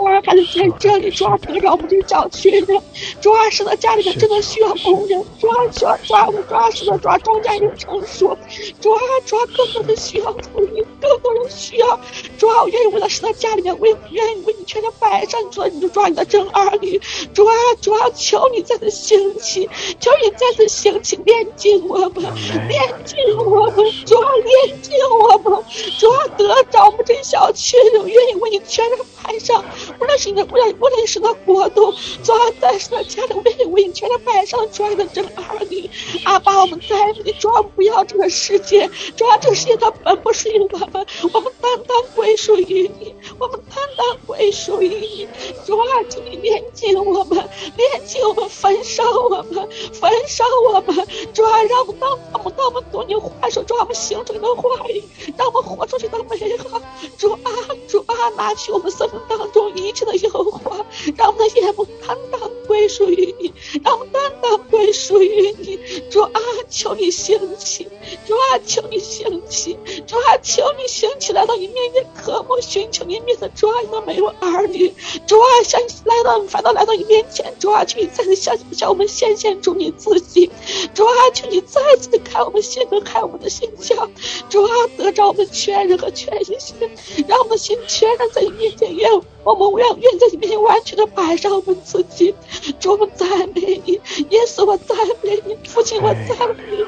啊，还是在这里，主啊，得着我们这小群人，主啊，使得家里面真的需要工人，主啊，需要主啊，主啊，使得主啊，庄稼有成熟，主啊，主啊，更多的需要土地，更多人需要，主啊，我愿意为了使得家里面为愿意为你全家摆上，主啊，你就抓你的真儿女，主啊，主啊，求你再次兴起，求你再次兴起，炼净我们，炼净我们，主啊，炼净我们，主啊，得着我们这小群人，愿意为你全家摆上。无论是你的，无论无论是的国度，主啊，在是的家里为为全都摆上主的真儿女，阿爸，我们在你主啊，不要这个世界，主啊，这个世界它本不属于我们，我们单单归属于你，我们单单归属于你，主啊，请你炼净我们，炼净我们，焚烧我们，焚烧我们，主啊，让我们当我们当我们读你话说，主啊，我们行出你的话语，让我们活出去的美好，主啊，主啊，拿去我们生命当中。一切的诱惑，让我们的眼目单单归属于你，让我们单单归属于你。主啊，求你兴起！主啊，求你兴起！主啊，求你兴起！来到你面前渴慕寻求你面的主啊，你的每位儿女。主啊，向来到反倒来到你面前。主啊，求你再次向向我们显现出你自己。主啊，求你再次开我们心门，开我们的心窍。主啊，得着我们全人和全心，让我们心全然在你面前愿。我们愿愿在你面前完全的摆上我们自己，主我们赞美你，耶稣我赞美你，父亲我赞美你，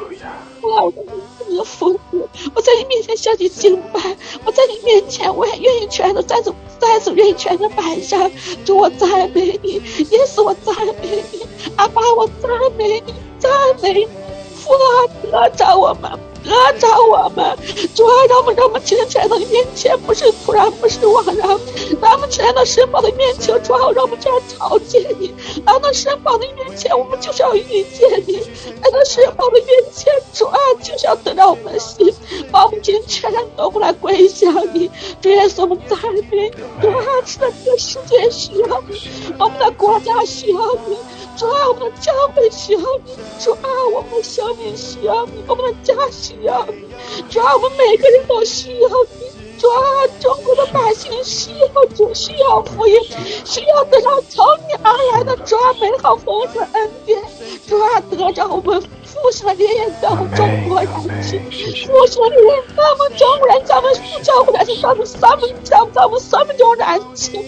我的你的父子，我在你面前向你敬拜，我在你面前我也愿意全都再次再次愿意全都摆上，主我赞美你，耶稣我赞美你，阿爸我赞美你，赞美父啊得着我们。得着我们，主啊，让我们让我们今天来到你面前，不是突然，不是枉然，让我们来到神宝的面前，主啊，让我们这样朝见你，来到神宝的面前，我们就是要遇见你，来到神宝的面前，主啊，就是要得到我们的心，把我们今天全然都过来归向你，主耶稣，我们赞美你，主啊，是的，这个世界需要你，我们的国家需要你。主啊，我们的教会需要你；主啊，我们的生命需要你；我们的家需需要你；主要，我们每个人都需要你；主啊，中国的百姓需要主，需要福音，需要得到从你而来的主啊美好丰盛恩典；主啊，得着我们。复兴的烈焰在我们中国燃起，复兴的烈焰在我们中国人，在我们教会燃起，在我们咱们咱们咱们中燃起。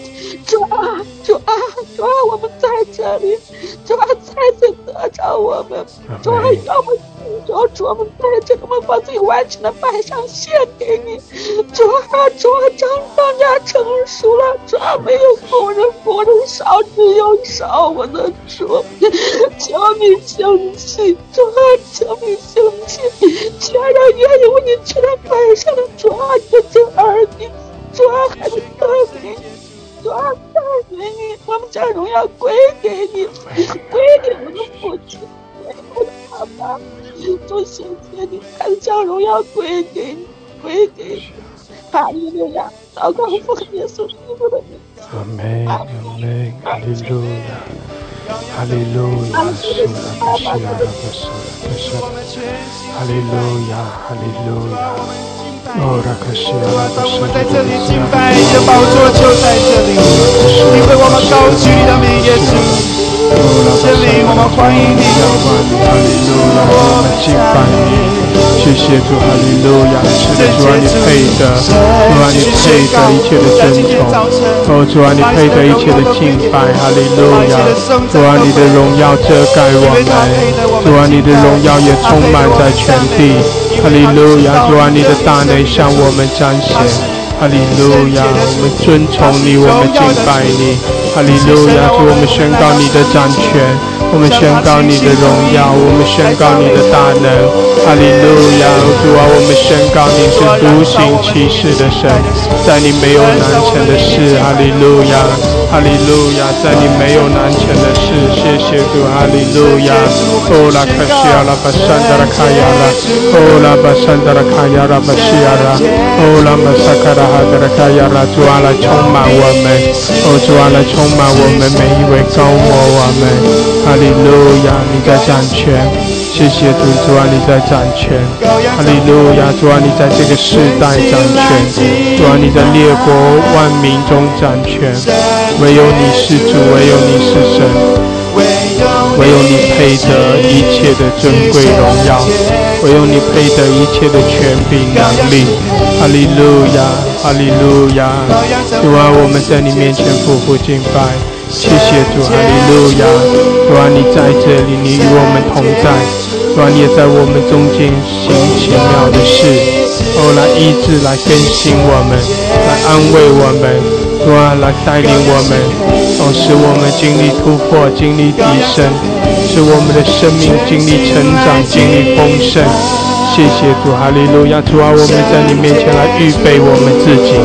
主啊，主啊，主啊，我们在这里，主啊，再次得着我们，主啊，让我们。主啊，主啊，我们，把自己完全的摆上献给你。主啊，主啊，张庄稼成熟了，主啊，没有工人，工人少，只有少。我的主，求你兴起，主啊，求你兴起，全然愿意为你全然摆上的主啊，你的儿女，主啊，还是赞美你，主啊，赞美你，我们将荣耀归给你，归给我们的父亲，归给我的爸爸。主谢谢你，还将荣耀归给你，归给你。哈利路亚，祷告奉耶稣基督的名。阿门，阿门，哈利路亚，哈利路亚，苏拉巴西拉巴苏拉巴苏拉，哈利路亚，哈利路亚，哦拉克西拉巴苏拉。我们在这里敬拜，你的宝座就在这里，你为我们高举你的名，耶稣。圣灵，我们欢迎你，我们敬拜你。谢谢主，哈利路亚！是的，主啊，你配得，主啊，你配得一切的尊崇，哦，主啊，你配得一切的敬拜，哈利路亚！主啊，你的荣耀遮盖我们，主啊，你的荣耀也充满在全地，哈利路亚！主啊，你的大能向我们彰显，哈利路亚！我们尊崇你，我们敬拜你，哈利路亚！主，我们宣告你的掌权。我们宣告你的荣耀，我们宣告你的大能，哈利路亚！主啊，我们宣告你是独行其事的神，在你没有难成的事，哈利路亚，哈利路亚，在你没有难成的事，谢谢主，哈利路亚。哦拉卡西亚拉巴山达拉卡亚拉，哦拉巴山达拉卡亚拉巴西亚拉，哦拉巴萨卡拉哈达拉卡亚拉，主啊来充满我们，哦主啊来充满我们每一位高我我们。哈利路亚，你在掌权，谢谢主主啊，你在掌权。哈利路亚，主啊，你在这个世代掌权，主啊，你在列国万民中掌权。唯有你是主，唯有你是神，唯有你配得一切的尊贵荣耀，唯有你配得一切的权柄能力。哈利路亚，哈利路亚，主啊，我们在你面前匍匐敬拜。谢谢主，哈利路亚！主啊，你在这里，你与我们同在。主啊，你也在我们中间行奇妙的事，哦，来医治，来更新我们，来安慰我们。主啊，来带领我们，哦，使我们经历突破，经历提升，使我们的生命经历成长，经历丰盛。谢谢主，哈利路亚！主啊，我们在你面前来预备我们自己，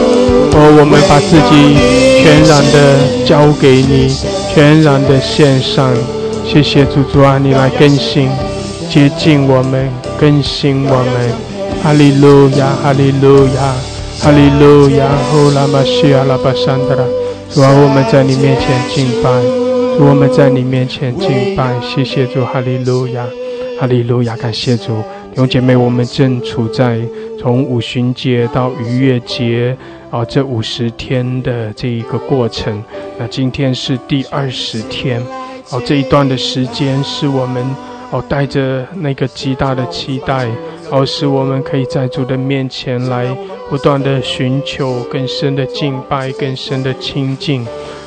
哦，我们把自己。全然的交给你，全然的献上。谢谢主主啊，你来更新、接近我们，更新我们。哈利路亚，哈利路亚，哈利路亚。呼拉玛西阿拉巴山德拉，主啊，我们在你面前敬拜，主我们在你面前敬拜。谢谢主，哈利路亚，哈利路亚，感谢主。弟兄姐妹，我们正处在从五旬节到逾越节。哦，这五十天的这一个过程，那今天是第二十天。哦，这一段的时间是我们哦带着那个极大的期待，哦，使我们可以在主的面前来不断的寻求更深的敬拜、更深的亲近。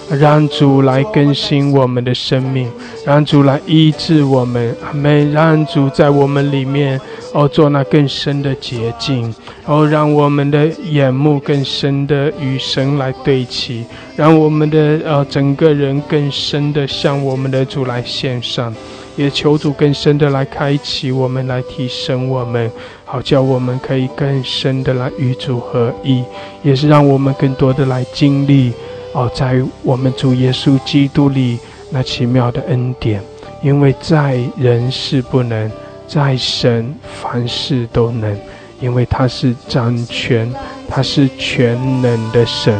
让主来更新我们的生命，让主来医治我们，阿门。让主在我们里面哦做那更深的洁净，哦让我们的眼目更深的与神来对齐，让我们的呃整个人更深的向我们的主来献上，也求主更深的来开启我们，来提升我们，好叫我们可以更深的来与主合一，也是让我们更多的来经历。哦，在我们主耶稣基督里那奇妙的恩典，因为在人是不能，在神凡事都能，因为他是掌权，他是全能的神。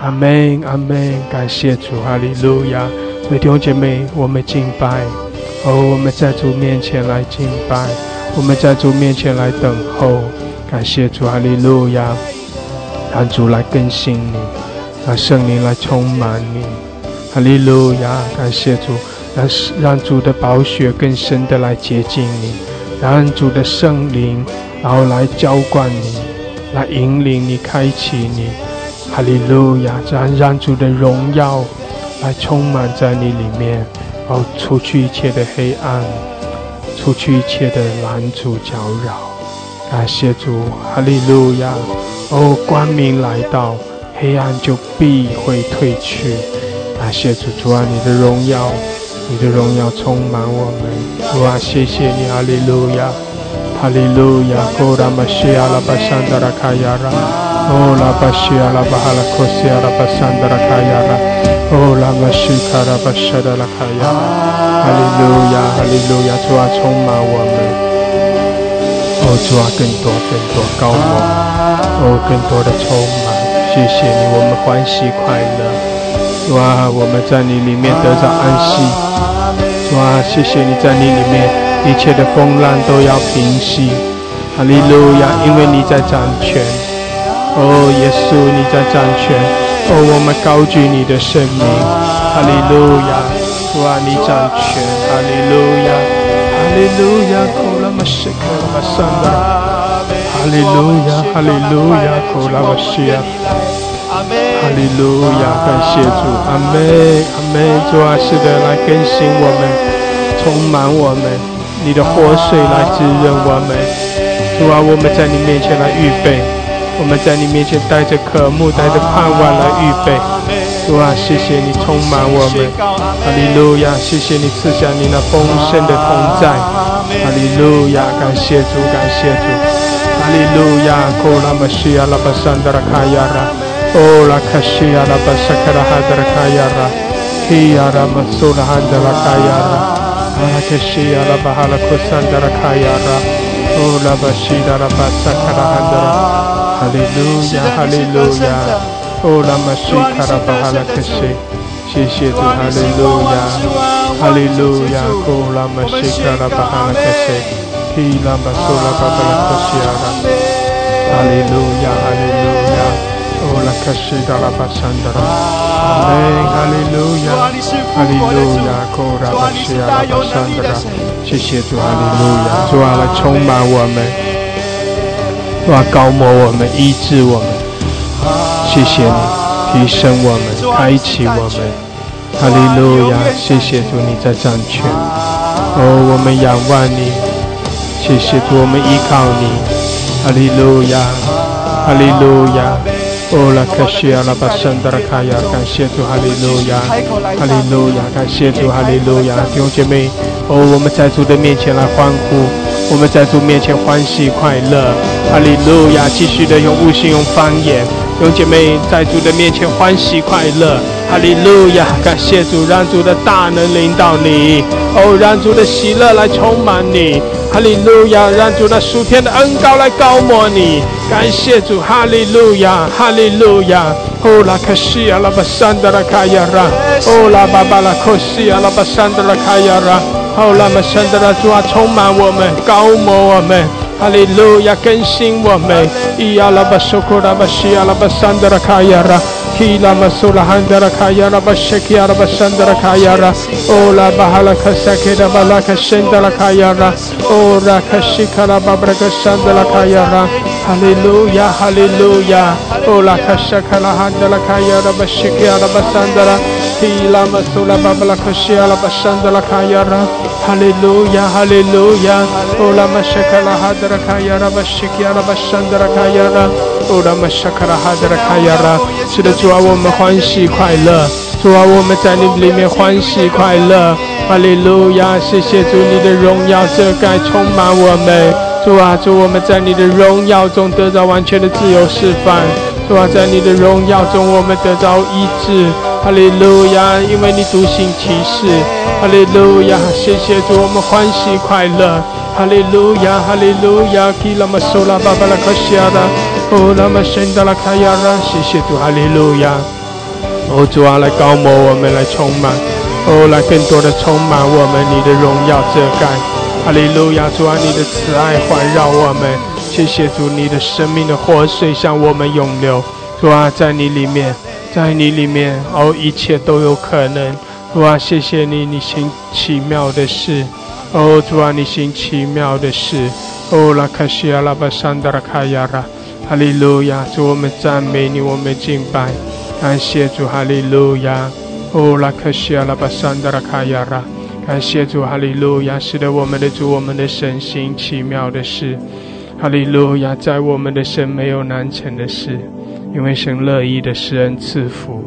阿门，阿门，感谢主，哈利路亚。所以弟兄姐妹，我们敬拜，哦，我们在主面前来敬拜，我们在主面前来等候，感谢主，哈利路亚，让主来更新你。让圣灵来充满你，哈利路亚！感谢主，让让主的宝血更深的来接近你，让主的圣灵然后来浇灌你，来引领你，开启你，哈利路亚！让让主的荣耀来充满在你里面，哦，除去一切的黑暗，除去一切的拦阻搅扰。感谢主，哈利路亚！哦，光明来到。黑暗就必会退去。啊，谢主主啊，你的荣耀，你的荣耀充满我们。主啊，谢谢你，哈利路亚，哈利路亚。哦，拉玛西亚拉巴山达拉卡亚拉，哦，拉巴西亚拉巴哈拉科西亚拉巴山达拉卡亚拉，哦，拉玛西卡拉巴沙达拉卡亚拉。哈利路亚，哈利路亚。主啊，充满我们。哦，主啊，更多更多高我，哦，更多的充满。谢谢你，我们欢喜快乐。哇，我们在你里面得到安息。哇，谢谢你在你里面，一切的风浪都要平息。哈利路亚，因为你在掌权。哦，耶稣你在掌权。哦，我们高举你的圣名。哈利路亚，哇，你掌权。哈利路亚，哈利路亚。拉西克拉巴桑达，哈利路亚，哈利路亚，库拉巴西亚，哈利路亚，感谢主，阿门，阿门，主啊，是的，来更新我们，充满我们，你的活水来滋润我们，主啊，我们在你面前来预备，我们在你面前带着渴慕，带着盼望来预备。主啊，谢谢你充满我们，哈利路亚！谢谢你赐下你那丰盛的同在，哈利路亚！感谢主，感谢主，哈利路亚！库拉玛西亚拉巴桑德拉卡亚拉，哦拉卡西亚拉巴萨卡拉哈德拉卡亚拉，基亚拉玛苏拉哈德拉卡亚拉，阿拉卡西亚拉巴哈拉库桑德拉卡亚拉，哦拉巴西达拉巴萨卡拉哈德拉，哈利路亚，哈利路亚。哦，拉玛西卡拉巴哈拉克西，谢谢主，哈利路亚，哈利路亚，哦，拉玛西卡拉巴哈拉克西，提拉巴苏拉巴巴拉克西亚拉，哈利路亚，哈利路亚，阿门，哈利路亚，哈利路亚，哦，拉巴西亚拉巴桑达拉，谢谢主，哈利路亚，主啊，来充满我们，主啊，高摩我们，医治我们。谢谢你提升我们，开启我们，哈利路亚！谢谢主你在掌权，哦，我们仰望你，谢谢主我们依靠你，哈利路亚，哈利路亚，哦拉克西亚拉巴圣德拉卡亚，感谢主哈利路亚，哈利路亚，感谢主哈利路亚，弟兄姐妹，哦，我们在主的面前来欢呼，我们在主面前欢喜快乐，哈利路亚，继续的用悟性用方言。弟兄姐妹在主的面前欢喜快乐，哈利路亚！感谢主，让主的大能领导你，哦，让主的喜乐来充满你，哈利路亚！让主那属天的恩高来高抹你，感谢主，哈利路亚，哈利路亚！哦，拉克西亚拉巴山德拉卡亚拉，哦，拉巴巴拉克西亚拉巴山德拉卡亚拉，哦，拉玛山德拉主啊，充满我们，高抹我们。哈利路亚，更新我们！伊亚拉巴苏库拉巴西亚拉巴桑德拉卡亚拉，提拉马苏拉汉德拉卡亚拉巴谢基亚拉巴桑德拉卡亚拉，欧拉巴哈拉卡萨克拉哈利路亚，哈利路亚，欧拉卡沙卡拉汉德拉卡亚拉巴谢基亚拉巴桑德拉，提拉马苏拉巴布拉卡西亚拉巴桑德拉卡亚拉，哈利路亚，哈利路亚，欧拉。玛沙卡拉哈德拉卡亚拉，是的主啊，我们欢喜快乐，主啊，我们在你里面欢喜快乐，哈利路亚，谢谢主，你的荣耀遮盖充满我们，主啊，主我们在你的荣耀中得到完全的自由释放，主啊，在你的荣耀中我们得到医治，哈利路亚，因为你独行其事，哈利路亚，谢谢主，我们欢喜快乐。哈利路亚，哈利路亚，基拉玛苏拉巴巴拉卡西亚拉，哦拉玛圣达拉卡亚拉，谢谢主，哈利路亚，哦主啊，来高摩我们，来充满，哦来更多的充满我们，你的荣耀遮盖，哈利路亚，主啊，你的慈爱环绕我们，谢谢主，你的生命的活水向我们涌流，主啊，在你里面，在你里面，哦一切都有可能，主啊，谢谢你，你行奇妙的事。哦，主啊，你行奇妙的事！哦，拉卡西亚拉巴桑德拉卡亚拉，哈利路亚！主，我们赞美你，我们敬拜，感谢主，哈利路亚！哦，拉卡西亚拉巴桑德拉卡亚拉，感谢主，哈利路亚！是的，我们的主，我们的神行奇妙的事，哈利路亚！在我们的神没有难成的事，因为神乐意的施恩赐福，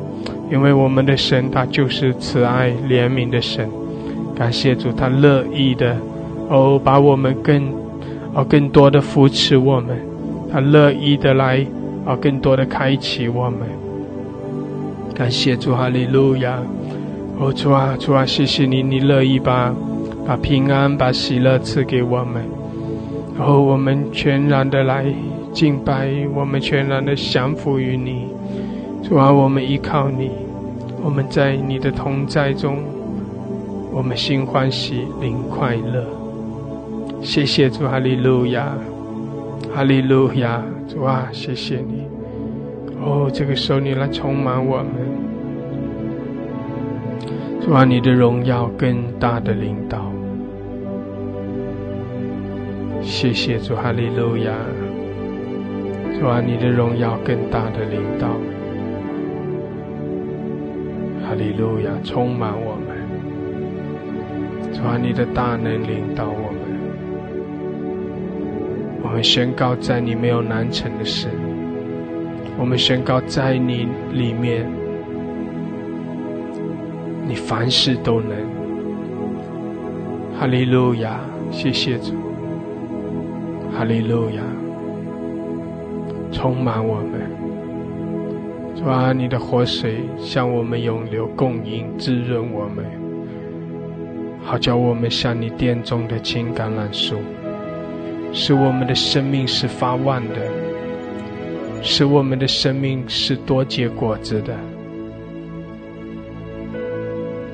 因为我们的神他就是慈爱怜悯的神。感谢主，他乐意的哦，把我们更哦更多的扶持我们，他乐意的来哦更多的开启我们。感谢主，哈利路亚！哦主啊，主啊，谢谢你，你乐意把把平安、把喜乐赐给我们，然后我们全然的来敬拜，我们全然的降服于你。主啊，我们依靠你，我们在你的同在中。我们心欢喜，灵快乐。谢谢主，哈利路亚，哈利路亚，主啊，谢谢你。哦，这个时候你来充满我们，主啊，你的荣耀更大的领导。谢谢主，哈利路亚！主啊，你的荣耀更大的领导，哈利路亚，充满我们。主啊，你的大能领导我们。我们宣告，在你没有难成的事。我们宣告，在你里面，你凡事都能。哈利路亚，谢谢主。哈利路亚，充满我们。主啊，你的活水向我们涌流，供应滋润我们，好叫我们像你殿中的青橄榄树。使我们的生命是发旺的，使我们的生命是多结果子的。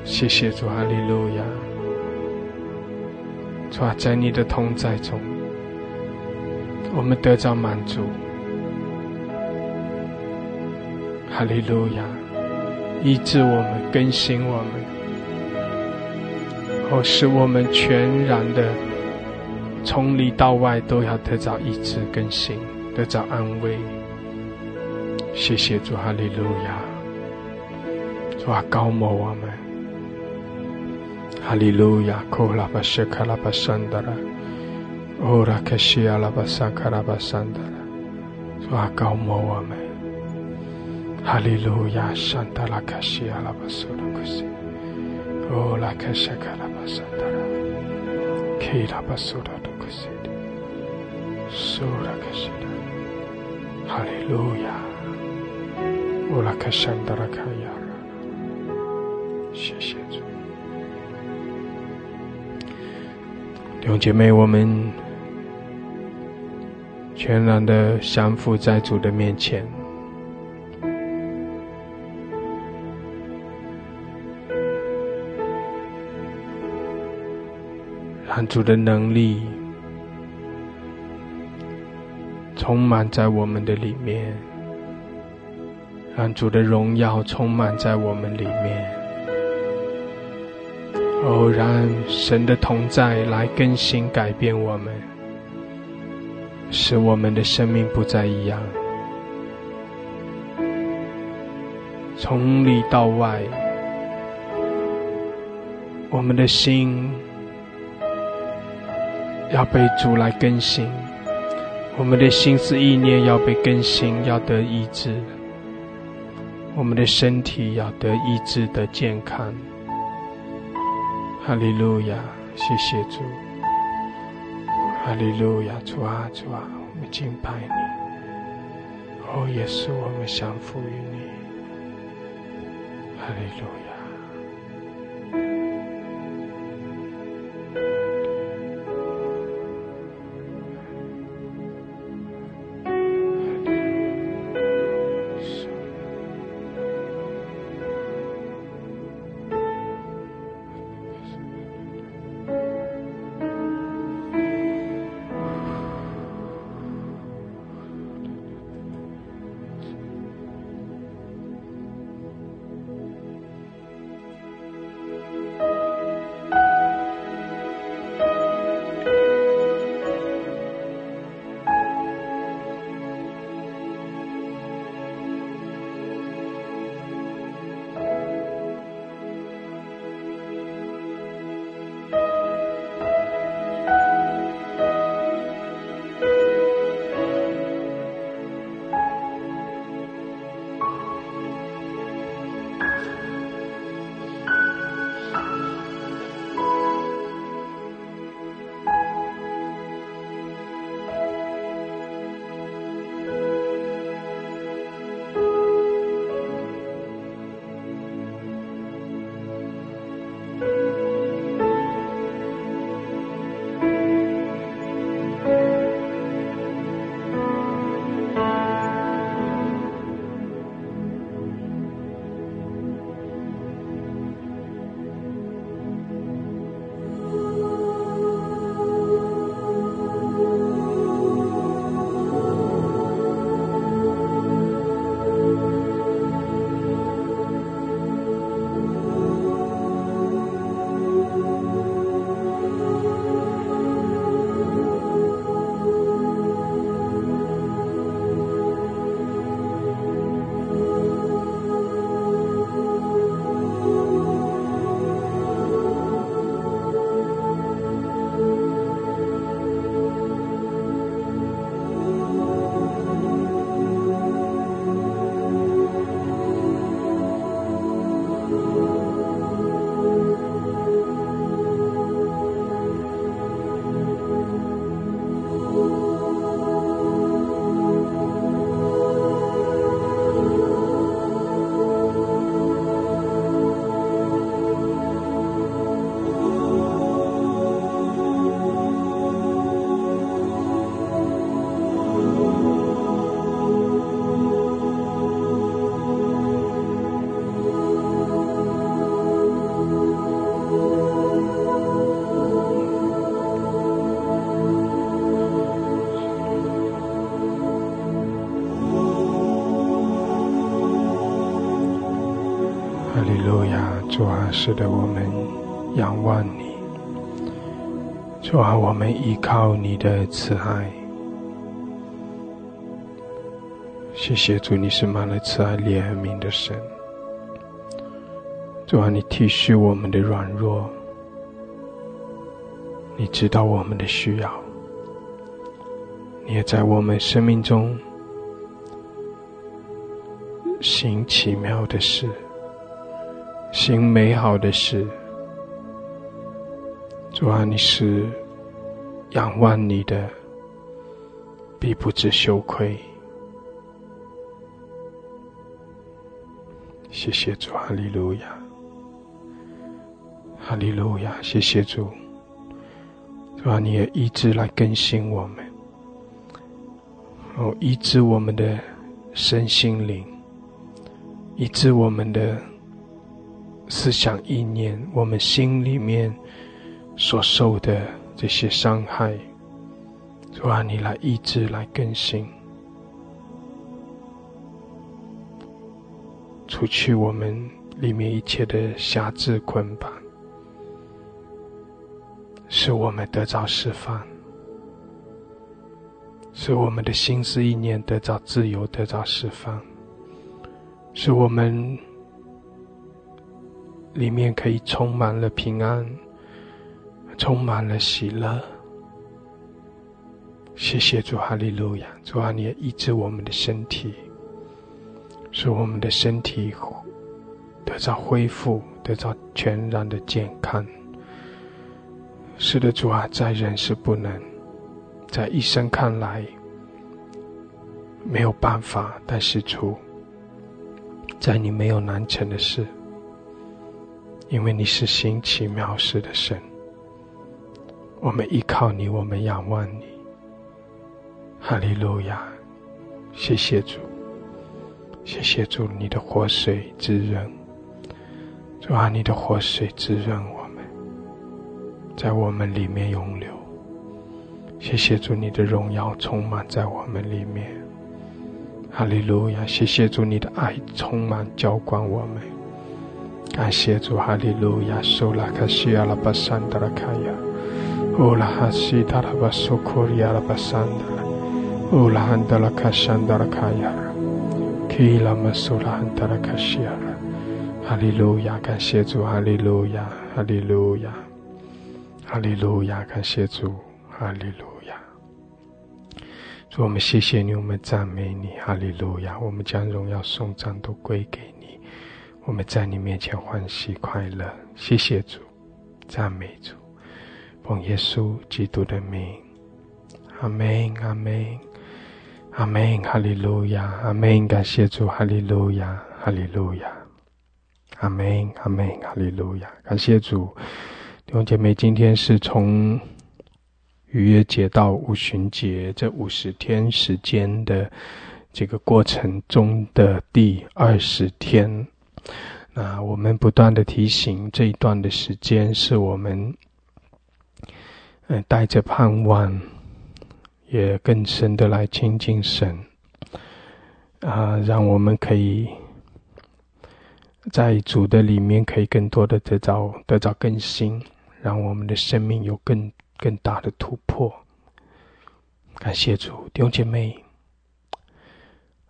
谢谢主，哈利路亚！主啊，在你的同在中，我们得到满足。哈利路亚！医治我们，更新我们，哦，使我们全然的。从里到外都要得到医治更新，得到安慰。谢谢主，哈利路亚！主啊，高摩我们，哈利路亚！库拉巴谢卡拉巴桑达拉，欧拉克西阿拉巴桑卡拉巴桑达拉，主啊，高摩我们，哈利路亚！桑达拉卡西阿拉巴苏鲁克西，欧拉克谢卡拉巴桑达拉，基拉巴苏拉。苏拉克西达，哈利路亚，乌拉克山达拉卡亚拉，谢谢主，弟兄姐妹，我们全然的降服在主的面前，让主的能力。充满在我们的里面，让主的荣耀充满在我们里面。哦，让神的同在来更新改变我们，使我们的生命不再一样。从里到外，我们的心要被主来更新。我们的心思意念要被更新，要得医治；我们的身体要得医治的健康。哈利路亚，谢谢主！哈利路亚，主啊主啊，我们敬拜你。哦，也是我们降服于你。哈利路亚。主啊，使得我们仰望你。主啊，我们依靠你的慈爱。谢谢主，你是满了慈爱怜悯的神。主啊，你体恤我们的软弱，你知道我们的需要，你也在我们生命中行奇妙的事，行美好的事。主啊，你是仰望你的，必不知羞愧。谢谢主，哈利路亚，哈利路亚，谢谢主。主啊，你也医治来更新我们，哦，医治我们的身心灵，医治我们的思想意念，我们心里面。所受的这些伤害，主啊，你来医治，来更新，除去我们里面一切的辖制捆绑，使我们得到释放，使我们的心思意念得到自由，得到释放，使我们里面可以充满了平安。充满了喜乐，谢谢主，哈利路亚！主啊，你也医治我们的身体，使我们的身体得到恢复，得到全然的健康。是的，主啊，在人是不能，在医生看来没有办法，但是主，在你没有难成的事，因为你是行奇妙事的神。我们依靠你，我们仰望你，哈利路亚！谢谢主，谢谢主，你的活水滋润，主啊，你的活水滋润我们，在我们里面永流。谢谢主，你的荣耀充满在我们里面，哈利路亚！谢谢主，你的爱充满浇灌我们，感谢主，哈利路亚！苏拉卡西亚拉巴山德拉卡亚。乌拉哈西达拉巴苏库里亚拉巴桑达，乌拉汉达拉卡山德拉卡亚拉，基拉马苏拉汉达拉卡西亚拉，哈利路亚，感谢主，哈利路亚，哈利路亚，哈利路亚，感谢主，哈利路亚。主，我们谢谢你，我们赞美你，哈利路亚，我们将荣耀颂赞都归给你，我们在你面前欢喜快乐，谢谢主，赞美主。奉耶稣基督的名，阿门，阿门，阿门，哈利路亚，阿门，感谢主，哈利路亚，哈利路亚，阿门，阿门，哈利路亚，感谢主。弟兄姐妹，今天是从逾越节到五旬节这五十天时间的这个过程中的第二十天。那我们不断的提醒，这一段的时间是我们。嗯，带着盼望，也更深的来亲近神，啊，让我们可以在主的里面，可以更多的得到得到更新，让我们的生命有更更大的突破。感谢主，弟兄姐妹，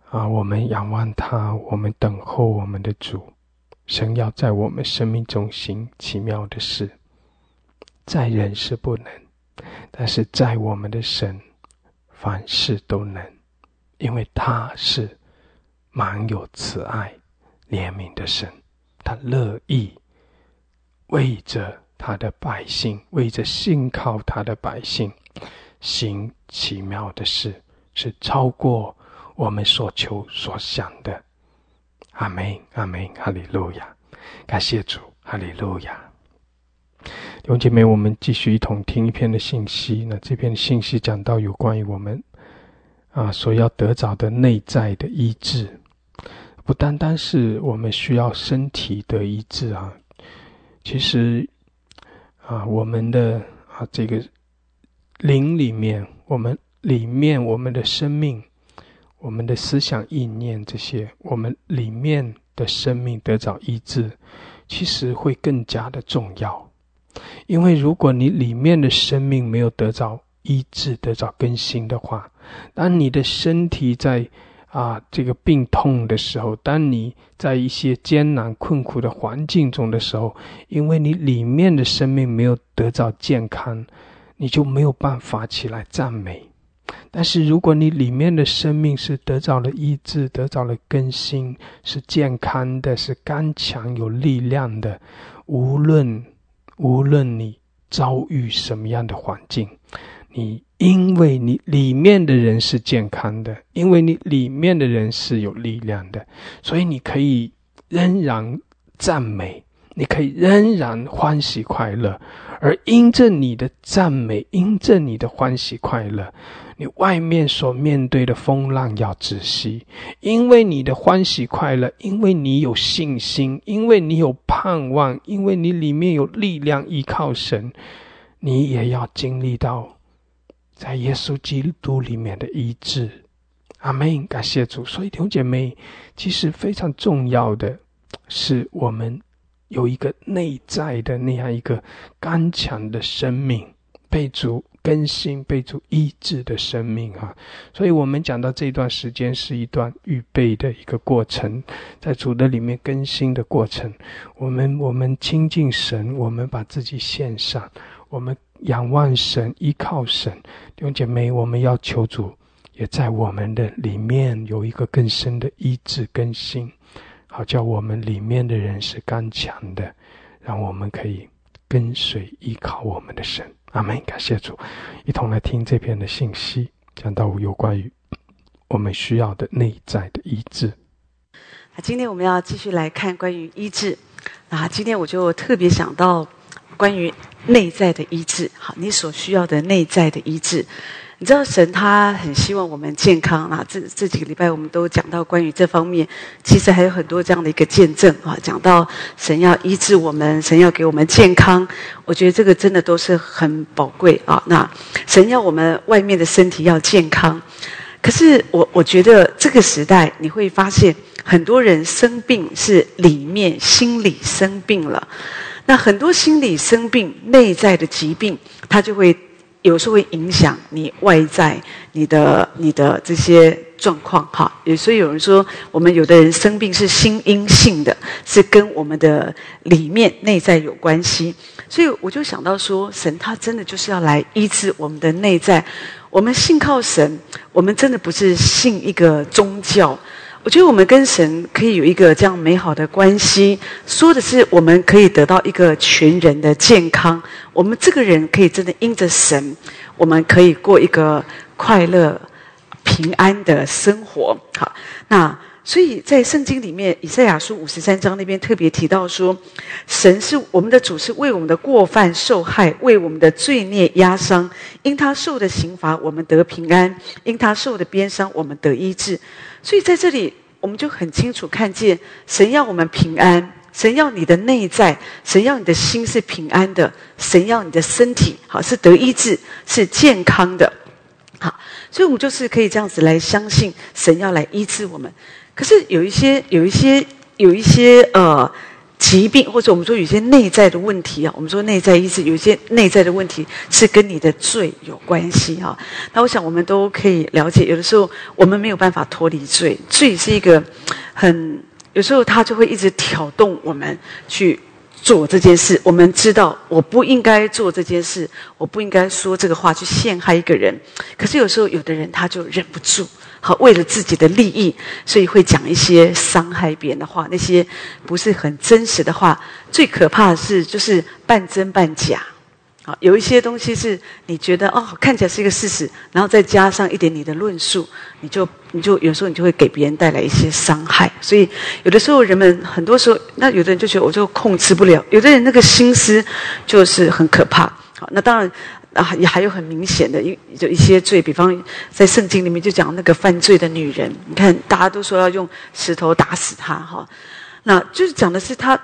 啊，我们仰望他，我们等候我们的主，神要在我们生命中行奇妙的事，在人是不能。但是在我们的神，凡事都能，因为他是满有慈爱、怜悯的神，他乐意为着他的百姓，为着信靠他的百姓，行奇妙的事，是超过我们所求所想的。阿门，阿门，哈利路亚，感谢主，哈利路亚。弟兄姐妹，我们继续一同听一篇的信息。那这篇信息讲到有关于我们啊所要得着的内在的医治，不单单是我们需要身体的医治啊，其实啊我们的啊这个灵里面，我们里面我们的生命，我们的思想意念这些，我们里面的生命得着医治。其实会更加的重要。因为如果你里面的生命没有得着医治、得着更新的话，当你的身体在啊这个病痛的时候，当你在一些艰难困苦的环境中的时候，因为你里面的生命没有得到健康，你就没有办法起来赞美。但是如果你里面的生命是得到了医治、得到了更新，是健康的、是刚强有力量的，无论无论你遭遇什么样的环境，你因为你里面的人是健康的，因为你里面的人是有力量的，所以你可以仍然赞美，你可以仍然欢喜快乐，而因着你的赞美，因着你的欢喜快乐。你外面所面对的风浪要窒息，因为你的欢喜快乐，因为你有信心，因为你有盼望，因为你里面有力量依靠神，你也要经历到在耶稣基督里面的医治。阿门！感谢主。所以弟兄姐妹，其实非常重要的是，我们有一个内在的那样一个刚强的生命被主。更新被主医治的生命啊，所以我们讲到这段时间是一段预备的一个过程，在主的里面更新的过程。我们我们亲近神，我们把自己献上，我们仰望神，依靠神。弟兄姐妹，我们要求主也在我们的里面有一个更深的医治更新，好叫我们里面的人是刚强的，让我们可以跟随依靠我们的神。阿门，感谢主，一同来听这篇的信息，讲到有关于我们需要的内在的医治。啊今天我们要继续来看关于医治。啊今天我就特别想到关于内在的医治。好，你所需要的内在的医治。你知道神他很希望我们健康啊！这这几个礼拜我们都讲到关于这方面，其实还有很多这样的一个见证啊。讲到神要医治我们，神要给我们健康，我觉得这个真的都是很宝贵啊。那神要我们外面的身体要健康，可是我我觉得这个时代你会发现很多人生病是里面心理生病了，那很多心理生病内在的疾病，他就会。有时候会影响你外在你的你的这些状况哈，也所以有人说我们有的人生病是心因性的，是跟我们的里面内在有关系。所以我就想到说，神他真的就是要来医治我们的内在。我们信靠神，我们真的不是信一个宗教。我觉得我们跟神可以有一个这样美好的关系，说的是我们可以得到一个全人的健康。我们这个人可以真的因着神，我们可以过一个快乐、平安的生活。好，那所以在圣经里面，以赛亚书五十三章那边特别提到说，神是我们的主，是为我们的过犯受害，为我们的罪孽压伤。因他受的刑罚，我们得平安；因他受的鞭伤，我们得医治。所以在这里，我们就很清楚看见，神要我们平安，神要你的内在，神要你的心是平安的，神要你的身体好是得医治，是健康的。好，所以我们就是可以这样子来相信，神要来医治我们。可是有一些、有一些、有一些呃。疾病，或者我们说有些内在的问题啊，我们说内在意识有些内在的问题是跟你的罪有关系啊。那我想我们都可以了解，有的时候我们没有办法脱离罪，罪是一个很有时候他就会一直挑动我们去做这件事。我们知道我不应该做这件事，我不应该说这个话去陷害一个人，可是有时候有的人他就忍不住。好，为了自己的利益，所以会讲一些伤害别人的话，那些不是很真实的话。最可怕的是，就是半真半假。好，有一些东西是你觉得哦，看起来是一个事实，然后再加上一点你的论述，你就你就有时候你就会给别人带来一些伤害。所以有的时候人们很多时候，那有的人就觉得我就控制不了，有的人那个心思就是很可怕。好，那当然。啊，也还有很明显的，一就一些罪，比方在圣经里面就讲那个犯罪的女人，你看大家都说要用石头打死她，哈，那就是讲的是她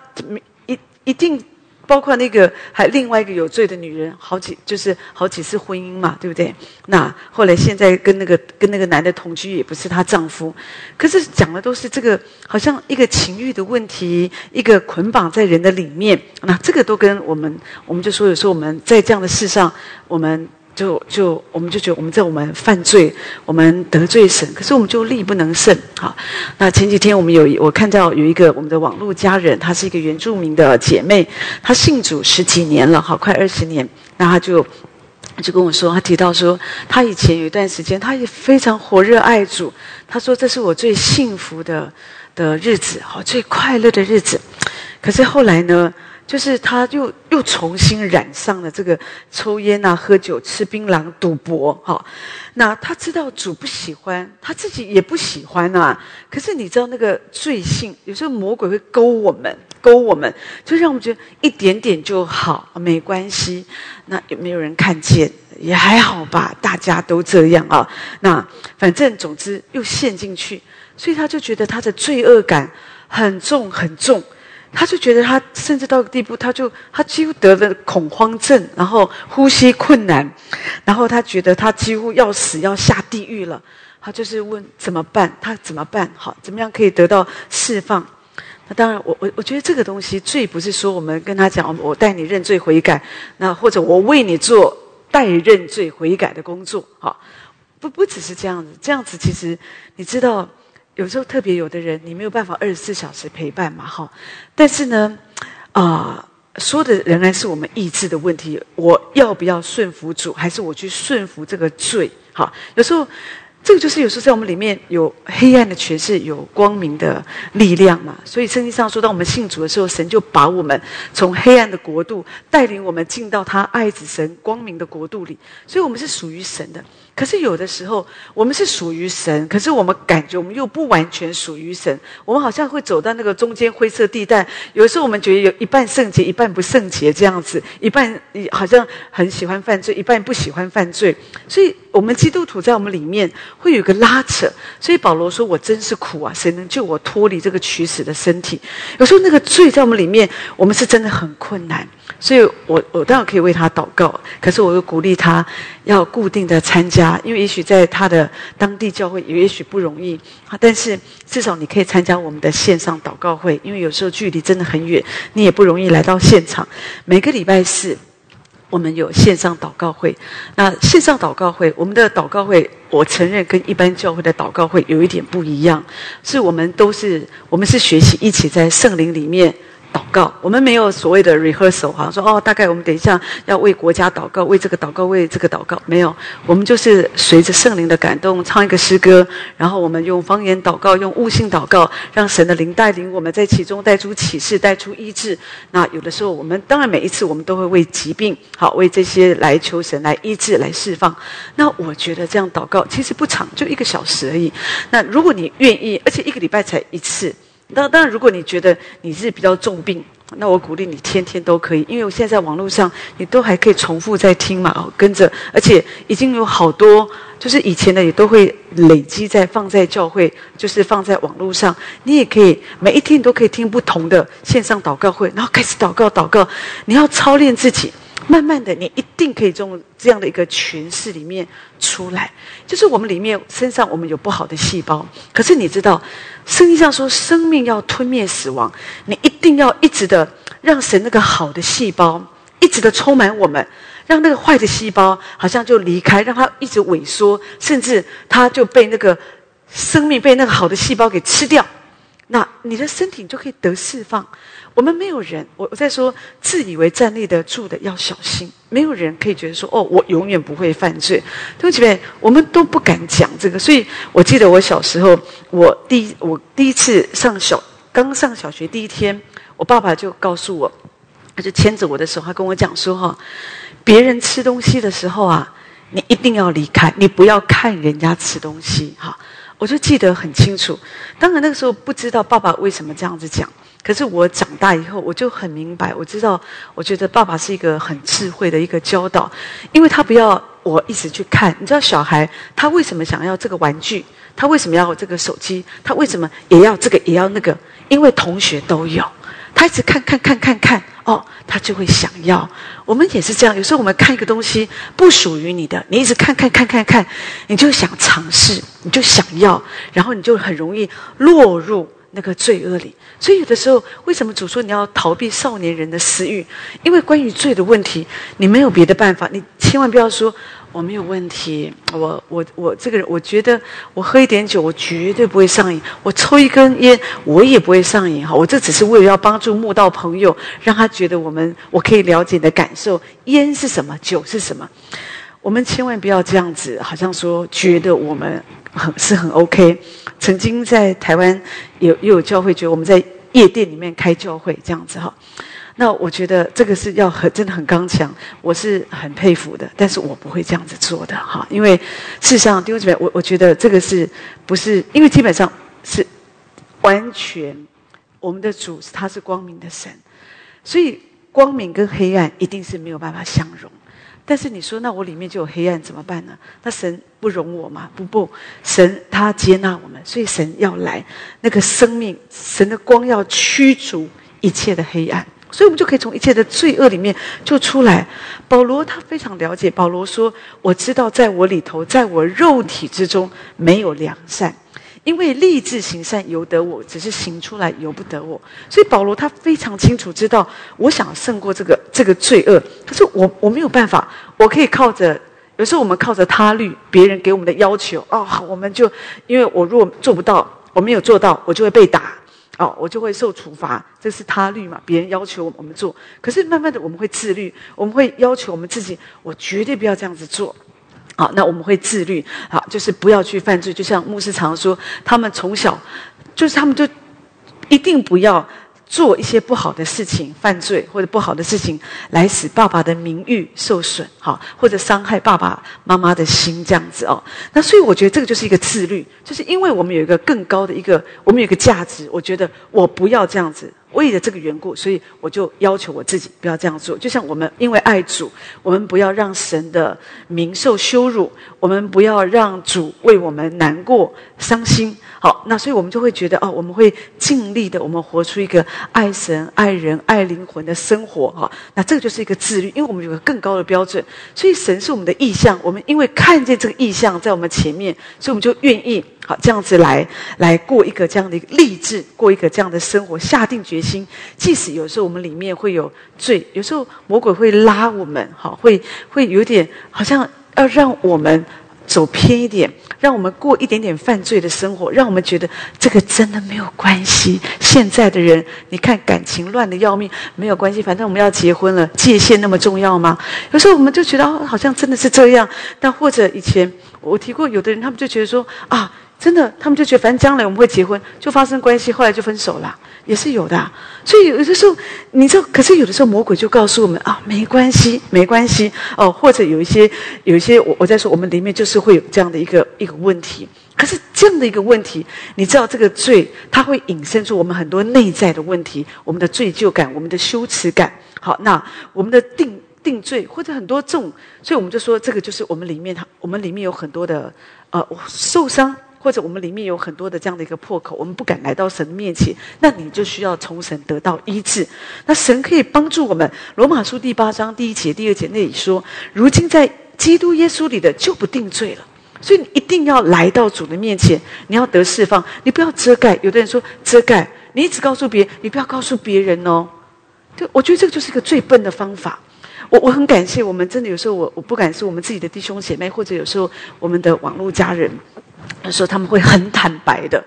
一一定包括那个还另外一个有罪的女人，好几就是好几次婚姻嘛，对不对？那后来现在跟那个跟那个男的同居，也不是她丈夫，可是讲的都是这个，好像一个情欲的问题，一个捆绑在人的里面。那这个都跟我们，我们就说有时候我们在这样的事上，我们。就就我们就觉得我们在我们犯罪，我们得罪神，可是我们就力不能胜。好，那前几天我们有我看到有一个我们的网络家人，她是一个原住民的姐妹，她信主十几年了，好快二十年。那她就就跟我说，她提到说，她以前有一段时间，她也非常火热爱主。她说这是我最幸福的的日子，好最快乐的日子。可是后来呢？就是他又又重新染上了这个抽烟啊、喝酒、吃槟榔、赌博，哈。那他知道主不喜欢，他自己也不喜欢啊。可是你知道那个罪性，有时候魔鬼会勾我们，勾我们，就让我们觉得一点点就好，没关系。那有没有人看见？也还好吧，大家都这样啊。那反正总之又陷进去，所以他就觉得他的罪恶感很重很重。他就觉得他甚至到个地步，他就他几乎得了恐慌症，然后呼吸困难，然后他觉得他几乎要死要下地狱了。他就是问怎么办？他怎么办？好，怎么样可以得到释放？那当然，我我我觉得这个东西罪不是说我们跟他讲，我带你认罪悔改，那或者我为你做代认罪悔改的工作，哈，不不只是这样子，这样子其实你知道。有时候特别有的人，你没有办法二十四小时陪伴嘛，哈。但是呢，啊，说的仍然是我们意志的问题。我要不要顺服主，还是我去顺服这个罪？哈，有时候。这个就是有时候在我们里面有黑暗的权势，有光明的力量嘛。所以圣经上说，当我们信主的时候，神就把我们从黑暗的国度带领我们进到他爱子神光明的国度里。所以我们是属于神的。可是有的时候我们是属于神，可是我们感觉我们又不完全属于神。我们好像会走到那个中间灰色地带。有时候我们觉得有一半圣洁，一半不圣洁这样子，一半好像很喜欢犯罪，一半不喜欢犯罪。所以。我们基督徒在我们里面会有个拉扯，所以保罗说：“我真是苦啊！谁能救我脱离这个取死的身体？”有时候那个罪在我们里面，我们是真的很困难。所以我我当然可以为他祷告，可是我又鼓励他要固定的参加，因为也许在他的当地教会也许不容易。但是至少你可以参加我们的线上祷告会，因为有时候距离真的很远，你也不容易来到现场。每个礼拜四。我们有线上祷告会，那线上祷告会，我们的祷告会，我承认跟一般教会的祷告会有一点不一样，是我们都是我们是学习一起在圣灵里面。祷告，我们没有所谓的 rehearsal，哈说哦，大概我们等一下要为国家祷告，为这个祷告，为这个祷告，没有，我们就是随着圣灵的感动唱一个诗歌，然后我们用方言祷告，用悟性祷告，让神的灵带领我们在其中带出启示，带出医治。那有的时候，我们当然每一次我们都会为疾病，好为这些来求神来医治来释放。那我觉得这样祷告其实不长，就一个小时而已。那如果你愿意，而且一个礼拜才一次。当当然，如果你觉得你是比较重病，那我鼓励你天天都可以，因为我现在在网络上，你都还可以重复在听嘛，跟着，而且已经有好多，就是以前的也都会累积在放在教会，就是放在网络上，你也可以每一天你都可以听不同的线上祷告会，然后开始祷告祷告，你要操练自己。慢慢的，你一定可以从这样的一个诠释里面出来。就是我们里面身上我们有不好的细胞，可是你知道，圣经上说生命要吞灭死亡，你一定要一直的让神那个好的细胞一直的充满我们，让那个坏的细胞好像就离开，让它一直萎缩，甚至它就被那个生命被那个好的细胞给吃掉，那你的身体就可以得释放。我们没有人，我我在说，自以为站立得住的要小心。没有人可以觉得说，哦，我永远不会犯罪。对不起，我们都不敢讲这个。所以我记得我小时候，我第一我第一次上小，刚上小学第一天，我爸爸就告诉我，他就牵着我的手，他跟我讲说，哈，别人吃东西的时候啊，你一定要离开，你不要看人家吃东西，哈。我就记得很清楚。当然那个时候不知道爸爸为什么这样子讲。可是我长大以后，我就很明白，我知道，我觉得爸爸是一个很智慧的一个教导，因为他不要我一直去看。你知道小孩他为什么想要这个玩具？他为什么要这个手机？他为什么也要这个也要那个？因为同学都有，他一直看看看看看，哦，他就会想要。我们也是这样，有时候我们看一个东西不属于你的，你一直看看看看看，你就想尝试，你就想要，然后你就很容易落入那个罪恶里。所以有的时候，为什么主说你要逃避少年人的私欲？因为关于罪的问题，你没有别的办法，你千万不要说。我没有问题，我我我这个人，我觉得我喝一点酒，我绝对不会上瘾；我抽一根烟，我也不会上瘾。哈，我这只是为了要帮助慕道朋友，让他觉得我们我可以了解你的感受，烟是什么，酒是什么。我们千万不要这样子，好像说觉得我们很是很 OK。曾经在台湾有又有教会，觉得我们在夜店里面开教会这样子哈。那我觉得这个是要很真的很刚强，我是很佩服的，但是我不会这样子做的哈，因为事实上弟兄姊妹，我我觉得这个是不是因为基本上是完全我们的主他是光明的神，所以光明跟黑暗一定是没有办法相容。但是你说那我里面就有黑暗怎么办呢？那神不容我吗？不不，神他接纳我们，所以神要来那个生命，神的光要驱逐一切的黑暗。所以，我们就可以从一切的罪恶里面就出来。保罗他非常了解。保罗说：“我知道，在我里头，在我肉体之中没有良善，因为立志行善由得我，只是行出来由不得我。”所以，保罗他非常清楚知道，我想胜过这个这个罪恶。可是我我没有办法，我可以靠着。有时候我们靠着他律，别人给我们的要求哦，我们就因为我如果做不到，我没有做到，我就会被打。哦，我就会受处罚，这是他律嘛？别人要求我们做，可是慢慢的我们会自律，我们会要求我们自己，我绝对不要这样子做。好，那我们会自律，好，就是不要去犯罪。就像牧师常说，他们从小就是他们就一定不要。做一些不好的事情，犯罪或者不好的事情，来使爸爸的名誉受损，哈，或者伤害爸爸妈妈的心，这样子哦。那所以我觉得这个就是一个自律，就是因为我们有一个更高的一个，我们有一个价值，我觉得我不要这样子。为了这个缘故，所以我就要求我自己不要这样做。就像我们因为爱主，我们不要让神的名受羞辱，我们不要让主为我们难过、伤心。好，那所以我们就会觉得哦，我们会尽力的，我们活出一个爱神、爱人、爱灵魂的生活。哈，那这个就是一个自律，因为我们有个更高的标准。所以神是我们的意向，我们因为看见这个意向在我们前面，所以我们就愿意。好，这样子来来过一个这样的一个励志，过一个这样的生活，下定决心。即使有时候我们里面会有罪，有时候魔鬼会拉我们，好，会会有点好像要让我们走偏一点，让我们过一点点犯罪的生活，让我们觉得这个真的没有关系。现在的人，你看感情乱的要命，没有关系，反正我们要结婚了，界限那么重要吗？有时候我们就觉得好像真的是这样。但或者以前我提过，有的人他们就觉得说啊。真的，他们就觉得反正将来我们会结婚，就发生关系，后来就分手了，也是有的。所以有的时候，你知道，可是有的时候魔鬼就告诉我们啊，没关系，没关系哦。或者有一些，有一些，我我在说，我们里面就是会有这样的一个一个问题。可是这样的一个问题，你知道，这个罪它会引申出我们很多内在的问题，我们的罪疚感，我们的羞耻感。好，那我们的定定罪或者很多这种，所以我们就说，这个就是我们里面它，我们里面有很多的呃受伤。或者我们里面有很多的这样的一个破口，我们不敢来到神面前，那你就需要从神得到医治。那神可以帮助我们。罗马书第八章第一节、第二节那里说：“如今在基督耶稣里的就不定罪了。”所以你一定要来到主的面前，你要得释放，你不要遮盖。有的人说遮盖，你一直告诉别人，你不要告诉别人哦。就我觉得这个就是一个最笨的方法。我我很感谢我们，真的有时候我我不敢是我们自己的弟兄姐妹，或者有时候我们的网络家人。有时候他们会很坦白的，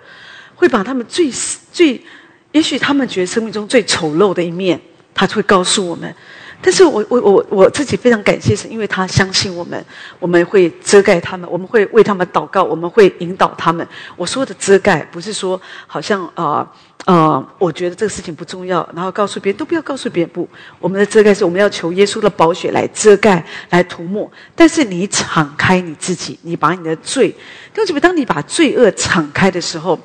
会把他们最最，也许他们觉得生命中最丑陋的一面，他会告诉我们。但是我我我我自己非常感谢神，因为他相信我们，我们会遮盖他们，我们会为他们祷告，我们会引导他们。我说的遮盖，不是说好像啊。呃，我觉得这个事情不重要，然后告诉别人都不要告诉别人。不，我们的遮盖是我们要求耶稣的宝血来遮盖、来涂抹。但是你敞开你自己，你把你的罪，弟兄当你把罪恶敞开的时候，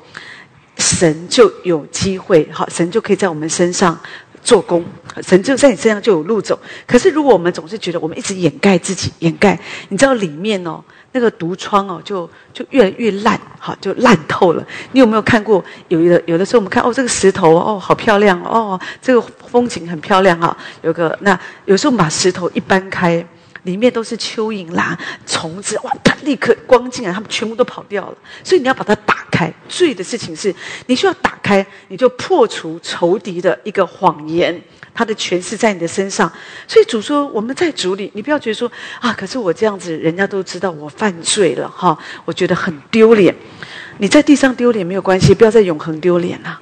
神就有机会，好，神就可以在我们身上做工，神就在你身上就有路走。可是如果我们总是觉得我们一直掩盖自己，掩盖，你知道里面哦，那个毒疮哦，就就越来越烂，好，就烂透了。你有没有看过？有的有的时候我们看哦，这个石头哦，好漂亮哦，这个风景很漂亮哈。有个那有时候把石头一搬开。里面都是蚯蚓啦、虫子，哇！它立刻光进来，它们全部都跑掉了。所以你要把它打开。注意的事情是，你需要打开，你就破除仇敌的一个谎言，他的权势在你的身上。所以主说，我们在主里，你不要觉得说啊，可是我这样子，人家都知道我犯罪了哈，我觉得很丢脸。你在地上丢脸没有关系，不要在永恒丢脸啊，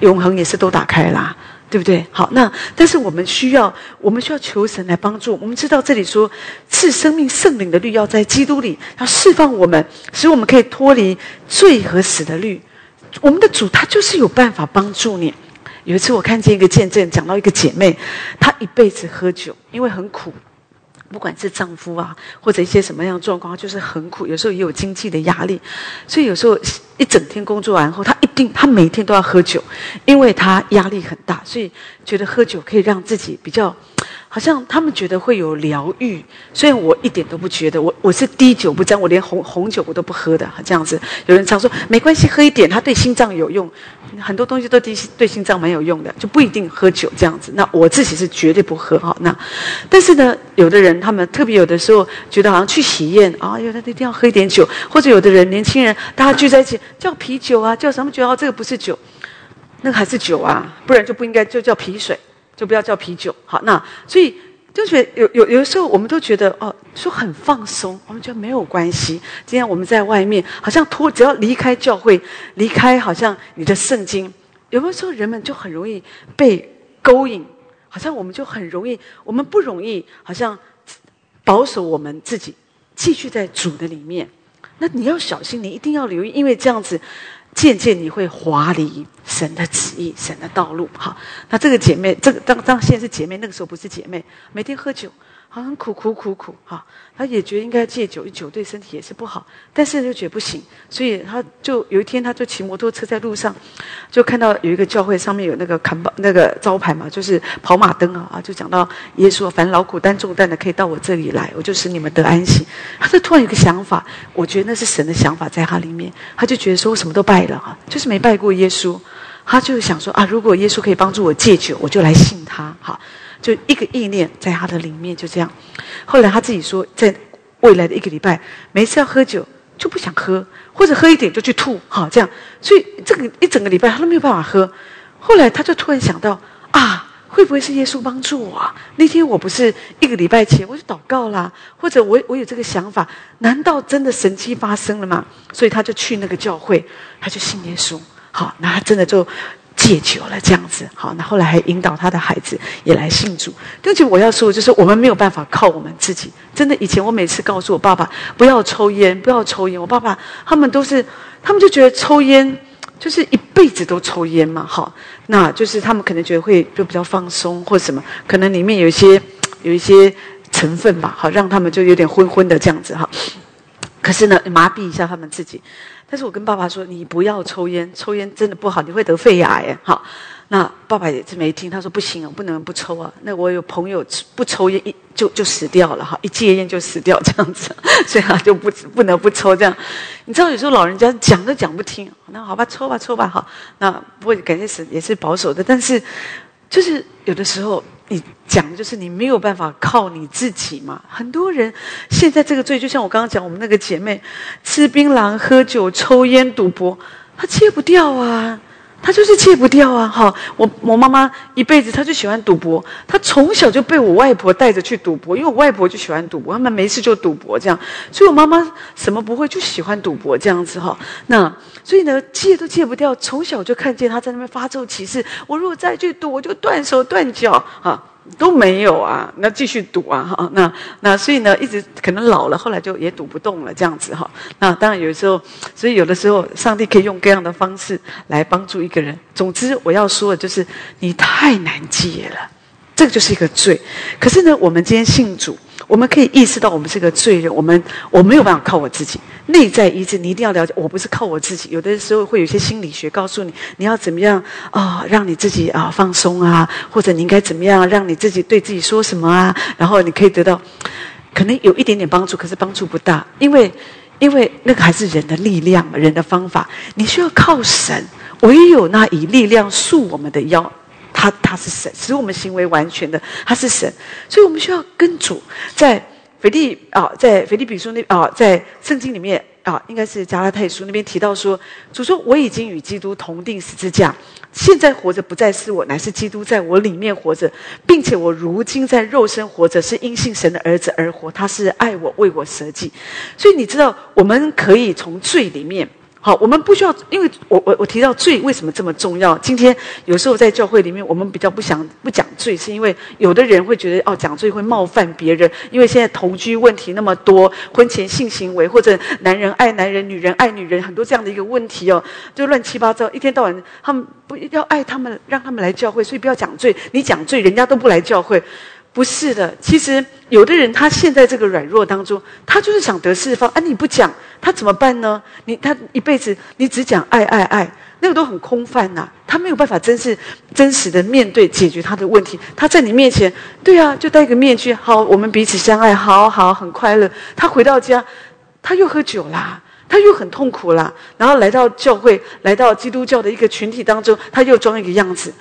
永恒也是都打开啦。对不对？好，那但是我们需要，我们需要求神来帮助。我们知道这里说赐生命圣灵的律要在基督里，要释放我们，使我们可以脱离罪和死的律。我们的主他就是有办法帮助你。有一次我看见一个见证，讲到一个姐妹，她一辈子喝酒，因为很苦。不管是丈夫啊，或者一些什么样的状况，就是很苦，有时候也有经济的压力，所以有时候一整天工作完后，他一定他每天都要喝酒，因为他压力很大，所以觉得喝酒可以让自己比较。好像他们觉得会有疗愈，虽然我一点都不觉得，我我是滴酒不沾，我连红红酒我都不喝的，这样子。有人常说没关系，喝一点，它对心脏有用，很多东西都对对心脏蛮有用的，就不一定喝酒这样子。那我自己是绝对不喝哈。那但是呢，有的人他们特别有的时候觉得好像去喜宴啊，有的一定要喝一点酒，或者有的人年轻人大家聚在一起叫啤酒啊，叫什么酒啊？这个不是酒，那个还是酒啊，不然就不应该就叫啤水。就不要叫啤酒，好，那所以就觉得有有有的时候，我们都觉得哦，说很放松，我们觉得没有关系。今天我们在外面，好像脱，只要离开教会，离开好像你的圣经，有没有时候人们就很容易被勾引？好像我们就很容易，我们不容易，好像保守我们自己，继续在主的里面。那你要小心，你一定要留意，因为这样子。渐渐你会滑离神的旨意、神的道路。好，那这个姐妹，这个当当现在是姐妹，那个时候不是姐妹，每天喝酒。好像苦苦苦苦哈，他也觉得应该戒酒，酒对身体也是不好，但是又觉得不行，所以他就有一天他就骑摩托车在路上，就看到有一个教会上面有那个看板那个招牌嘛，就是跑马灯啊啊，就讲到耶稣，凡劳苦担重担的可以到我这里来，我就使你们得安息。他就突然有个想法，我觉得那是神的想法在他里面，他就觉得说我什么都拜了哈，就是没拜过耶稣，他就想说啊，如果耶稣可以帮助我戒酒，我就来信他哈。就一个意念在他的里面，就这样。后来他自己说，在未来的一个礼拜，每次要喝酒就不想喝，或者喝一点就去吐，好这样。所以这个一整个礼拜他都没有办法喝。后来他就突然想到啊，会不会是耶稣帮助我？那天我不是一个礼拜前我就祷告啦，或者我我有这个想法，难道真的神迹发生了吗？所以他就去那个教会，他就信耶稣。好，那他真的就。戒酒了，这样子好。那后来还引导他的孩子也来信主。而且我要说，就是我们没有办法靠我们自己。真的，以前我每次告诉我爸爸不要抽烟，不要抽烟，我爸爸他们都是，他们就觉得抽烟就是一辈子都抽烟嘛。好，那就是他们可能觉得会就比较放松或什么，可能里面有一些有一些成分吧，好让他们就有点昏昏的这样子哈。可是呢，麻痹一下他们自己。但是我跟爸爸说：“你不要抽烟，抽烟真的不好，你会得肺癌。”好，那爸爸也是没听，他说：“不行啊，不能不抽啊。”那我有朋友不抽烟一就就死掉了哈，一戒烟就死掉这样子，所以他就不不能不抽这样。你知道有时候老人家讲都讲不听，那好吧，抽吧抽吧好。那不过感觉是也是保守的，但是就是有的时候。你讲的就是你没有办法靠你自己嘛？很多人现在这个罪，就像我刚刚讲，我们那个姐妹吃槟榔、喝酒、抽烟、赌博，她戒不掉啊。他就是戒不掉啊！哈，我我妈妈一辈子她就喜欢赌博，她从小就被我外婆带着去赌博，因为我外婆就喜欢赌博，他们没事就赌博这样，所以我妈妈什么不会就喜欢赌博这样子哈。那所以呢，戒都戒不掉，从小就看见他在那边发咒起誓，我如果再去赌，我就断手断脚哈。都没有啊，那继续赌啊哈，那那所以呢，一直可能老了，后来就也赌不动了这样子哈。那当然有时候，所以有的时候，上帝可以用各样的方式来帮助一个人。总之，我要说的就是，你太难戒了，这个就是一个罪。可是呢，我们今天信主，我们可以意识到我们是个罪人，我们我没有办法靠我自己。内在医治，你一定要了解，我不是靠我自己。有的时候会有一些心理学告诉你，你要怎么样啊，让你自己啊放松啊，或者你应该怎么样，让你自己对自己说什么啊，然后你可以得到，可能有一点点帮助，可是帮助不大，因为因为那个还是人的力量，人的方法，你需要靠神，唯有那以力量束我们的腰，他他是神，使我们行为完全的，他是神，所以我们需要跟主在。腓利啊，在腓利比书那啊，在圣经里面啊，应该是加拉太书那边提到说，主说我已经与基督同定十字架，现在活着不再是我，乃是基督在我里面活着，并且我如今在肉身活着，是因信神的儿子而活，他是爱我，为我舍己。所以你知道，我们可以从罪里面。好，我们不需要，因为我我我提到罪为什么这么重要？今天有时候在教会里面，我们比较不想不讲罪，是因为有的人会觉得哦，讲罪会冒犯别人。因为现在同居问题那么多，婚前性行为或者男人爱男人、女人爱女人，很多这样的一个问题哦，就乱七八糟，一天到晚他们不要爱他们，让他们来教会，所以不要讲罪。你讲罪，人家都不来教会。不是的，其实有的人他陷在这个软弱当中，他就是想得释放。啊，你不讲，他怎么办呢？你他一辈子你只讲爱爱爱，那个都很空泛呐。他没有办法真是真实的面对解决他的问题。他在你面前，对啊，就戴个面具，好，我们彼此相爱，好好很快乐。他回到家，他又喝酒啦，他又很痛苦啦。然后来到教会，来到基督教的一个群体当中，他又装一个样子。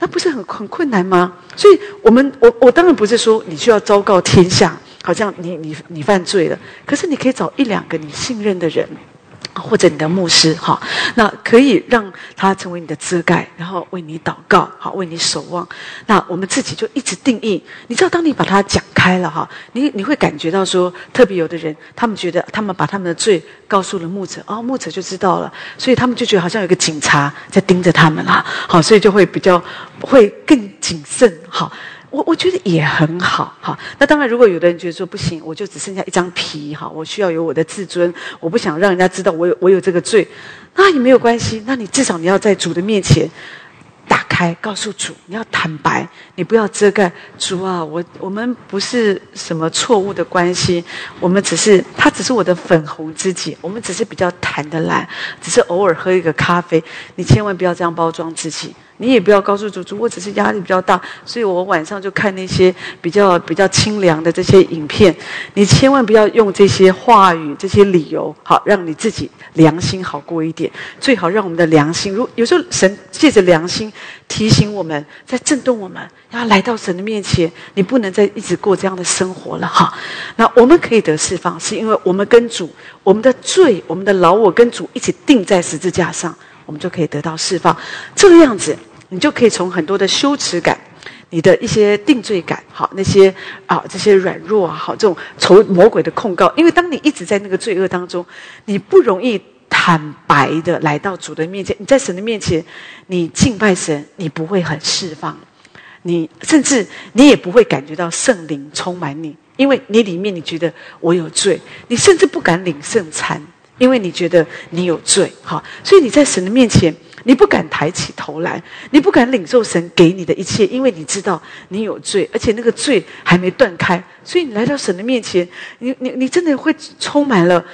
那不是很很困难吗？所以，我们我我当然不是说你需要昭告天下，好像你你你犯罪了。可是，你可以找一两个你信任的人。或者你的牧师哈，那可以让他成为你的遮盖，然后为你祷告，好为你守望。那我们自己就一直定义，你知道，当你把它讲开了哈，你你会感觉到说，特别有的人，他们觉得他们把他们的罪告诉了牧者，哦，牧者就知道了，所以他们就觉得好像有个警察在盯着他们啦，好，所以就会比较会更谨慎，好。我我觉得也很好，哈。那当然，如果有的人觉得说不行，我就只剩下一张皮，哈，我需要有我的自尊，我不想让人家知道我有我有这个罪，那也没有关系。那你至少你要在主的面前打开，告诉主，你要坦白，你不要遮盖。主啊，我我们不是什么错误的关系，我们只是他只是我的粉红知己，我们只是比较谈得来，只是偶尔喝一个咖啡。你千万不要这样包装自己。你也不要告诉主主，我只是压力比较大，所以我晚上就看那些比较比较清凉的这些影片。你千万不要用这些话语、这些理由，好让你自己良心好过一点。最好让我们的良心，如有时候神借着良心提醒我们，在震动我们，要来到神的面前。你不能再一直过这样的生活了，哈。那我们可以得释放，是因为我们跟主，我们的罪、我们的老我跟主一起钉在十字架上，我们就可以得到释放。这个样子。你就可以从很多的羞耻感，你的一些定罪感，好那些啊这些软弱啊，好这种仇魔鬼的控告，因为当你一直在那个罪恶当中，你不容易坦白的来到主的面前。你在神的面前，你敬拜神，你不会很释放，你甚至你也不会感觉到圣灵充满你，因为你里面你觉得我有罪，你甚至不敢领圣餐，因为你觉得你有罪，好，所以你在神的面前。你不敢抬起头来，你不敢领受神给你的一切，因为你知道你有罪，而且那个罪还没断开。所以你来到神的面前，你你你真的会充满了，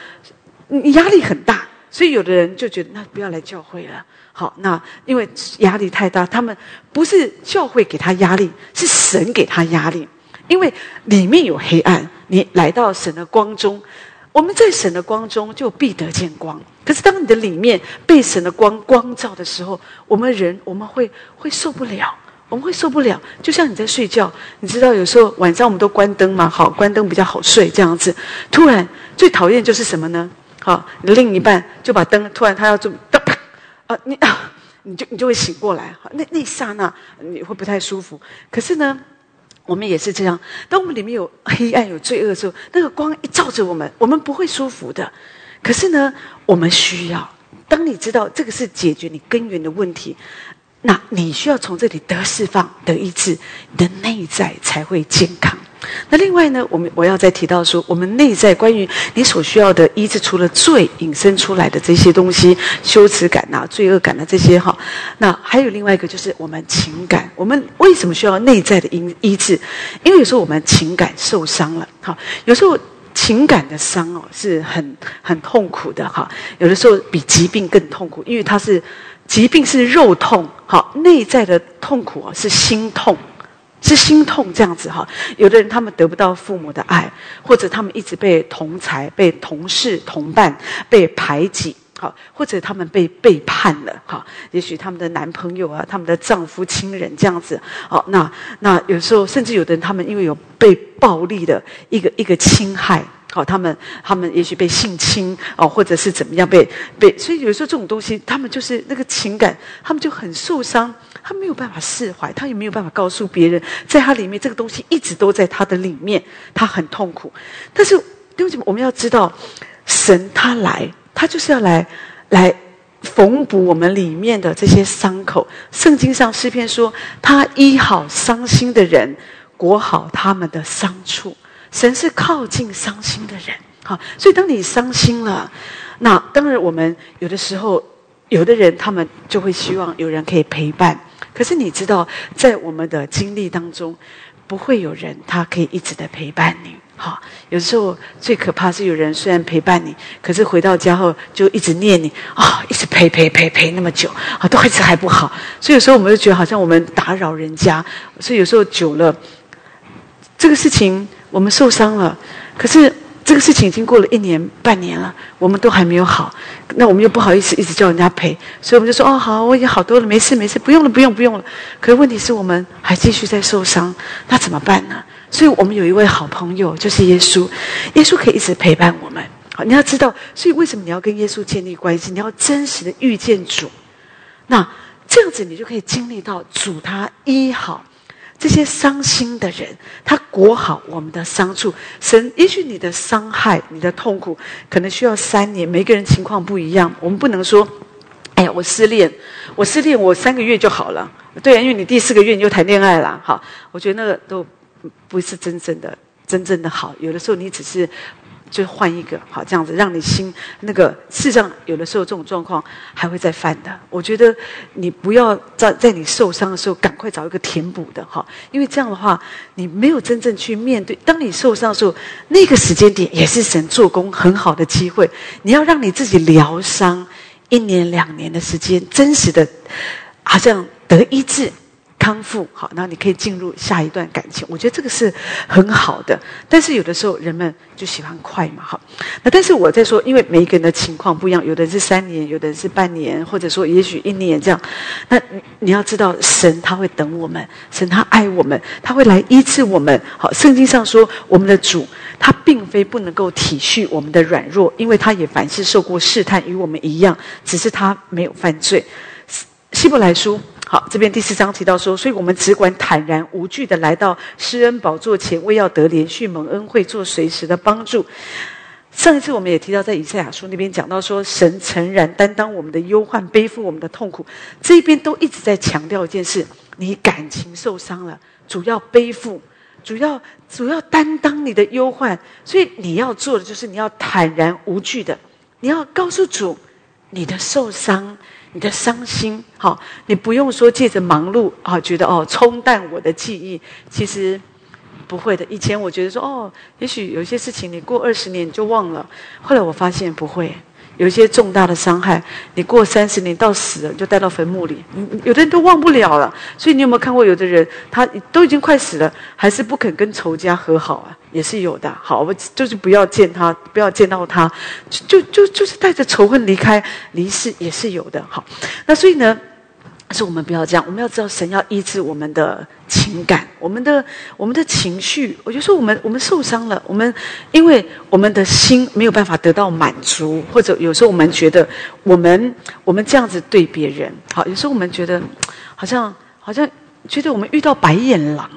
你压力很大。所以有的人就觉得，那不要来教会了。好，那因为压力太大，他们不是教会给他压力，是神给他压力，因为里面有黑暗。你来到神的光中。我们在神的光中就必得见光。可是当你的里面被神的光光照的时候，我们人我们会会受不了，我们会受不了。就像你在睡觉，你知道有时候晚上我们都关灯嘛，好，关灯比较好睡这样子。突然最讨厌就是什么呢？好，你的另一半就把灯突然他要做，啊，你啊，你就你就会醒过来。那那一刹那你会不太舒服。可是呢？我们也是这样，当我们里面有黑暗、有罪恶的时候，那个光一照着我们，我们不会舒服的。可是呢，我们需要。当你知道这个是解决你根源的问题，那你需要从这里得释放、得医治，你的内在才会健康。那另外呢，我们我要再提到说，我们内在关于你所需要的医治，除了罪引申出来的这些东西，羞耻感呐、罪恶感呐这些哈，那还有另外一个就是我们情感。我们为什么需要内在的医医治？因为有时候我们情感受伤了，哈，有时候情感的伤哦是很很痛苦的哈，有的时候比疾病更痛苦，因为它是疾病是肉痛，好，内在的痛苦啊是心痛。是心痛这样子哈，有的人他们得不到父母的爱，或者他们一直被同才、被同事、同伴被排挤，好，或者他们被背叛了哈，也许他们的男朋友啊、他们的丈夫、亲人这样子，好，那那有时候甚至有的人他们因为有被暴力的一个一个侵害。好，他们他们也许被性侵哦，或者是怎么样被被，所以有时候这种东西，他们就是那个情感，他们就很受伤，他没有办法释怀，他也没有办法告诉别人，在他里面这个东西一直都在他的里面，他很痛苦。但是为什么，我们要知道，神他来，他就是要来来缝补我们里面的这些伤口。圣经上诗篇说，他医好伤心的人，裹好他们的伤处。神是靠近伤心的人，好，所以当你伤心了，那当然我们有的时候，有的人他们就会希望有人可以陪伴。可是你知道，在我们的经历当中，不会有人他可以一直的陪伴你。好，有时候最可怕是有人虽然陪伴你，可是回到家后就一直念你啊，一直陪陪陪陪那么久啊，都一直还不好。所以有时候我们就觉得好像我们打扰人家，所以有时候久了，这个事情。我们受伤了，可是这个事情已经过了一年半年了，我们都还没有好，那我们又不好意思一直叫人家赔，所以我们就说哦好，我已经好多了，没事没事，不用了不用不用了。可是问题是我们还继续在受伤，那怎么办呢？所以我们有一位好朋友，就是耶稣，耶稣可以一直陪伴我们。好，你要知道，所以为什么你要跟耶稣建立关系？你要真实的遇见主，那这样子你就可以经历到主他医好。这些伤心的人，他裹好我们的伤处。神，也许你的伤害、你的痛苦，可能需要三年。每个人情况不一样，我们不能说：“哎呀，我失恋，我失恋，我三个月就好了。”对啊，因为你第四个月你就谈恋爱了。好，我觉得那个都不是真正的、真正的好。有的时候你只是。就换一个好，这样子让你心那个。事实上，有的时候这种状况还会再犯的。我觉得你不要在在你受伤的时候赶快找一个填补的哈，因为这样的话你没有真正去面对。当你受伤的时候，那个时间点也是神做工很好的机会。你要让你自己疗伤一年两年的时间，真实的，好像得医治。康复好，那你可以进入下一段感情。我觉得这个是很好的，但是有的时候人们就喜欢快嘛，哈。那但是我在说，因为每一个人的情况不一样，有的人是三年，有的人是半年，或者说也许一年这样。那你要知道，神他会等我们，神他爱我们，他会来医治我们。好，圣经上说，我们的主他并非不能够体恤我们的软弱，因为他也凡事受过试探，与我们一样，只是他没有犯罪。希伯来书。好，这边第四章提到说，所以我们只管坦然无惧的来到施恩宝座前，为要得连续蒙恩惠，做随时的帮助。上一次我们也提到，在以赛亚书那边讲到说，神诚然担当我们的忧患，背负我们的痛苦。这边都一直在强调一件事：你感情受伤了，主要背负，主要主要担当你的忧患。所以你要做的就是你要坦然无惧的，你要告诉主你的受伤。你的伤心，好，你不用说借着忙碌啊，觉得哦冲淡我的记忆，其实不会的。以前我觉得说哦，也许有些事情你过二十年你就忘了，后来我发现不会。有一些重大的伤害，你过三十年到死了就带到坟墓里，有的人都忘不了了。所以你有没有看过有的人，他都已经快死了，还是不肯跟仇家和好啊？也是有的。好，我就是不要见他，不要见到他，就就就是带着仇恨离开离世，也是有的。好，那所以呢？但是我们不要这样，我们要知道神要医治我们的情感，我们的我们的情绪。我就说我们我们受伤了，我们因为我们的心没有办法得到满足，或者有时候我们觉得我们我们这样子对别人，好，有时候我们觉得好像好像觉得我们遇到白眼狼。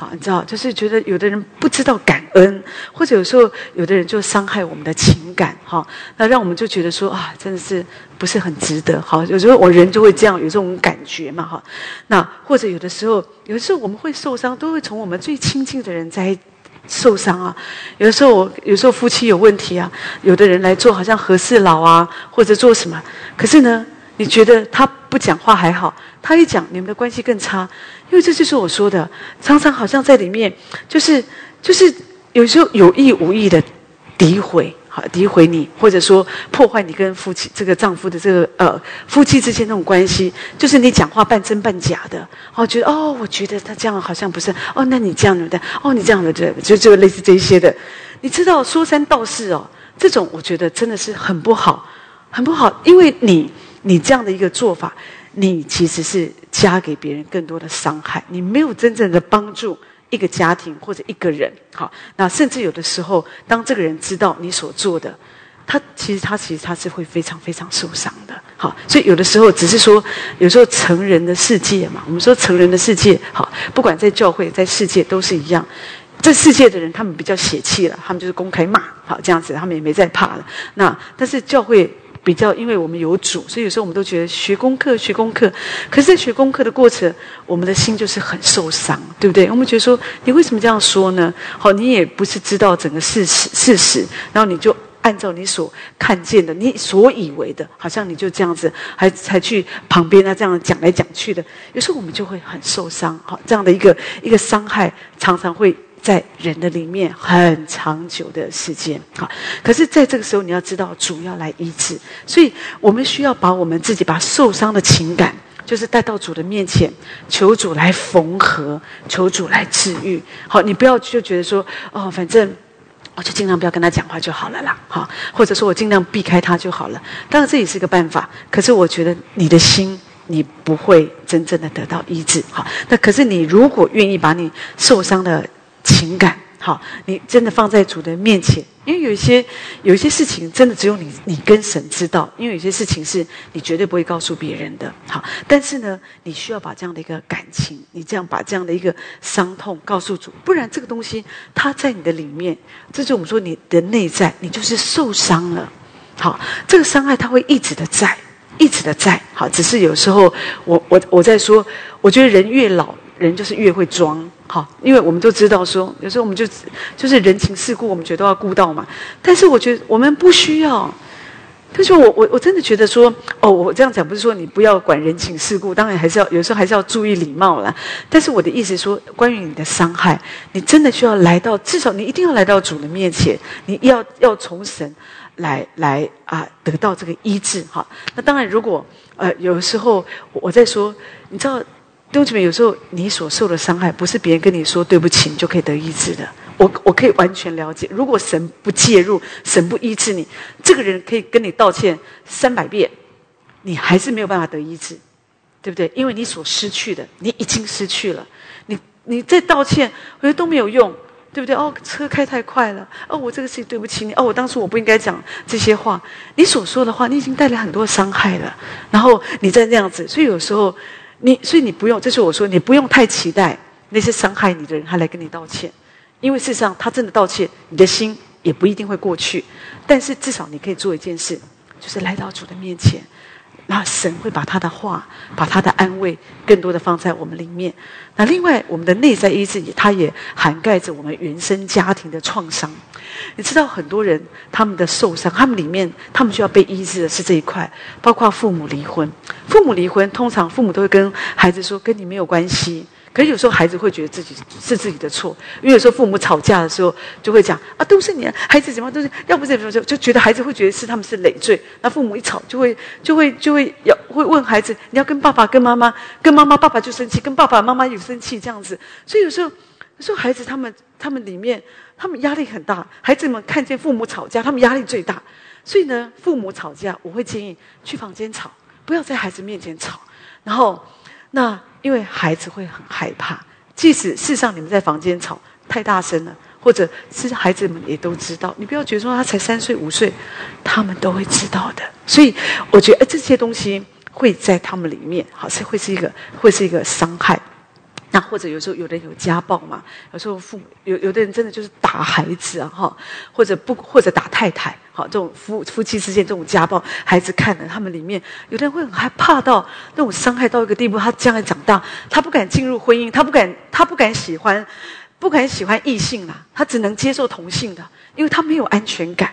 啊，你知道，就是觉得有的人不知道感恩，或者有时候有的人就伤害我们的情感，哈，那让我们就觉得说啊，真的是不是很值得，好，有时候我人就会这样有这种感觉嘛，哈，那或者有的时候，有的时候我们会受伤，都会从我们最亲近的人在受伤啊。有的时候我有时候夫妻有问题啊，有的人来做好像和事佬啊，或者做什么，可是呢，你觉得他不讲话还好，他一讲，你们的关系更差。因为这就是我说的，常常好像在里面，就是就是有时候有意无意的诋毁。好，诋毁你，或者说破坏你跟夫妻这个丈夫的这个呃夫妻之间那种关系，就是你讲话半真半假的。哦，觉得哦，我觉得他这样好像不是哦，那你这样的哦，你这样的这就就类似这些的。你知道说三道四哦，这种我觉得真的是很不好，很不好，因为你你这样的一个做法，你其实是加给别人更多的伤害，你没有真正的帮助。一个家庭或者一个人，好，那甚至有的时候，当这个人知道你所做的，他其实他其实他是会非常非常受伤的，好，所以有的时候只是说，有时候成人的世界嘛，我们说成人的世界，好，不管在教会在世界都是一样，这世界的人他们比较血气了，他们就是公开骂，好这样子，他们也没在怕了，那但是教会。比较，因为我们有主，所以有时候我们都觉得学功课，学功课。可是，在学功课的过程，我们的心就是很受伤，对不对？我们觉得说，你为什么这样说呢？好，你也不是知道整个事实，事实，然后你就按照你所看见的，你所以为的，好像你就这样子，还才去旁边啊这样讲来讲去的。有时候我们就会很受伤，好，这样的一个一个伤害，常常会。在人的里面很长久的时间，好，可是在这个时候，你要知道主要来医治，所以我们需要把我们自己把受伤的情感，就是带到主的面前，求主来缝合，求主来治愈。好，你不要就觉得说，哦，反正我就尽量不要跟他讲话就好了啦，好，或者说我尽量避开他就好了。当然这也是一个办法，可是我觉得你的心，你不会真正的得到医治。好，那可是你如果愿意把你受伤的。情感，好，你真的放在主的面前，因为有一些有一些事情，真的只有你你跟神知道，因为有些事情是你绝对不会告诉别人的，好，但是呢，你需要把这样的一个感情，你这样把这样的一个伤痛告诉主，不然这个东西它在你的里面，这就我们说你的内在，你就是受伤了，好，这个伤害它会一直的在，一直的在，好，只是有时候我我我在说，我觉得人越老。人就是越会装，好，因为我们都知道说，有时候我们就就是人情世故，我们觉得要顾到嘛。但是我觉得我们不需要。但是我我我真的觉得说，哦，我这样讲不是说你不要管人情世故，当然还是要有时候还是要注意礼貌啦。但是我的意思说，关于你的伤害，你真的需要来到，至少你一定要来到主的面前，你要要从神来来啊得到这个医治。哈，那当然如果呃有时候我在说，你知道。弟兄姐妹，有时候你所受的伤害，不是别人跟你说对不起，你就可以得医治的。我我可以完全了解。如果神不介入，神不医治你，这个人可以跟你道歉三百遍，你还是没有办法得医治，对不对？因为你所失去的，你已经失去了。你你再道歉，我觉得都没有用，对不对？哦，车开太快了。哦，我这个事情对不起你。哦，我当初我不应该讲这些话。你所说的话，你已经带来很多伤害了。然后你再那样子，所以有时候。你所以你不用，这是我说，你不用太期待那些伤害你的人他来跟你道歉，因为事实上他真的道歉，你的心也不一定会过去。但是至少你可以做一件事，就是来到主的面前，那神会把他的话、把他的安慰，更多的放在我们里面。那另外，我们的内在医治也，它也涵盖着我们原生家庭的创伤。你知道很多人他们的受伤，他们里面他们需要被医治的是这一块，包括父母离婚。父母离婚，通常父母都会跟孩子说：“跟你没有关系。”可是有时候孩子会觉得自己是自己的错，因为有时候父母吵架的时候就会讲：“啊，都是你，啊孩子怎么都是，要不是怎么就就觉得孩子会觉得是他们是累赘。”那父母一吵就会就会就会要会问孩子：“你要跟爸爸跟妈妈，跟妈妈爸爸就生气，跟爸爸妈妈又生气这样子。”所以有时候有时候孩子他们他们里面。他们压力很大，孩子们看见父母吵架，他们压力最大。所以呢，父母吵架，我会建议去房间吵，不要在孩子面前吵。然后，那因为孩子会很害怕，即使事实上你们在房间吵太大声了，或者是孩子们也都知道，你不要觉得说他才三岁五岁，他们都会知道的。所以我觉得这些东西会在他们里面，好像会是一个会是一个伤害。那或者有时候有的人有家暴嘛，有时候父母有有的人真的就是打孩子啊哈，或者不或者打太太，好这种夫夫妻之间这种家暴，孩子看了他们里面有的人会很害怕到那种伤害到一个地步，他将来长大他不敢进入婚姻，他不敢他不敢喜欢不敢喜欢异性啦，他只能接受同性的，因为他没有安全感。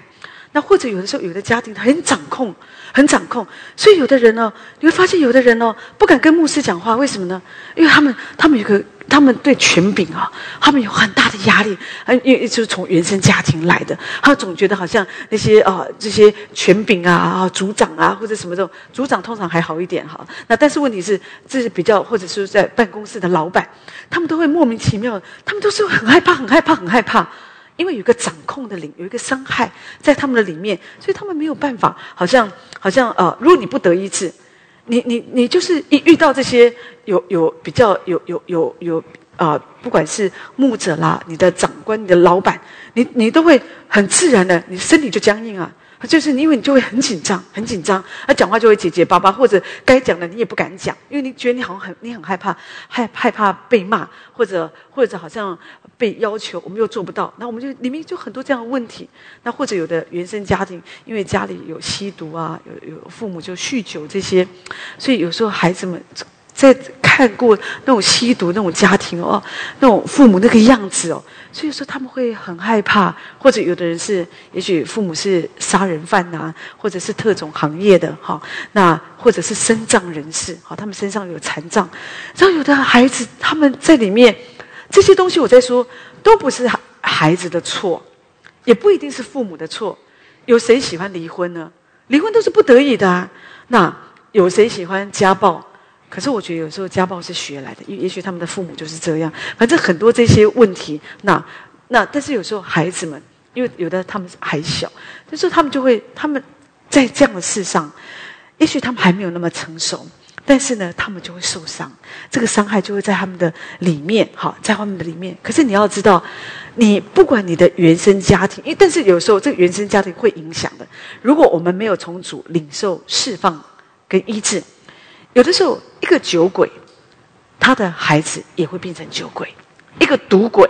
那或者有的时候，有的家庭很掌控，很掌控，所以有的人呢，你会发现有的人呢不敢跟牧师讲话，为什么呢？因为他们他们有个他们对权柄啊，他们有很大的压力，因为就是从原生家庭来的，他总觉得好像那些啊这些权柄啊啊组长啊或者什么这种组长通常还好一点哈，那但是问题是这是比较或者是在办公室的老板，他们都会莫名其妙，他们都是很害怕很害怕很害怕。因为有一个掌控的领，有一个伤害在他们的里面，所以他们没有办法。好像好像呃，如果你不得医治，你你你就是一遇到这些有有比较有有有有啊，不管是牧者啦，你的长官、你的老板，你你都会很自然的，你身体就僵硬啊。就是因为你就会很紧张，很紧张，他讲话就会结结巴巴，或者该讲的你也不敢讲，因为你觉得你好像很你很害怕，害害怕被骂，或者或者好像被要求，我们又做不到，那我们就里面就很多这样的问题。那或者有的原生家庭，因为家里有吸毒啊，有有父母就酗酒这些，所以有时候孩子们在看过那种吸毒那种家庭哦，那种父母那个样子哦。所以说他们会很害怕，或者有的人是，也许父母是杀人犯呐，或者是特种行业的哈，那或者是身障人士，哈，他们身上有残障。然后有的孩子他们在里面，这些东西我在说，都不是孩子的错，也不一定是父母的错。有谁喜欢离婚呢？离婚都是不得已的啊。那有谁喜欢家暴？可是我觉得有时候家暴是学来的，也也许他们的父母就是这样。反正很多这些问题，那那但是有时候孩子们，因为有的他们还小，但是他们就会他们在这样的事上，也许他们还没有那么成熟，但是呢，他们就会受伤，这个伤害就会在他们的里面，好，在他们的里面。可是你要知道，你不管你的原生家庭，因为但是有时候这个原生家庭会影响的。如果我们没有从主领受释放跟医治。有的时候，一个酒鬼，他的孩子也会变成酒鬼；一个赌鬼，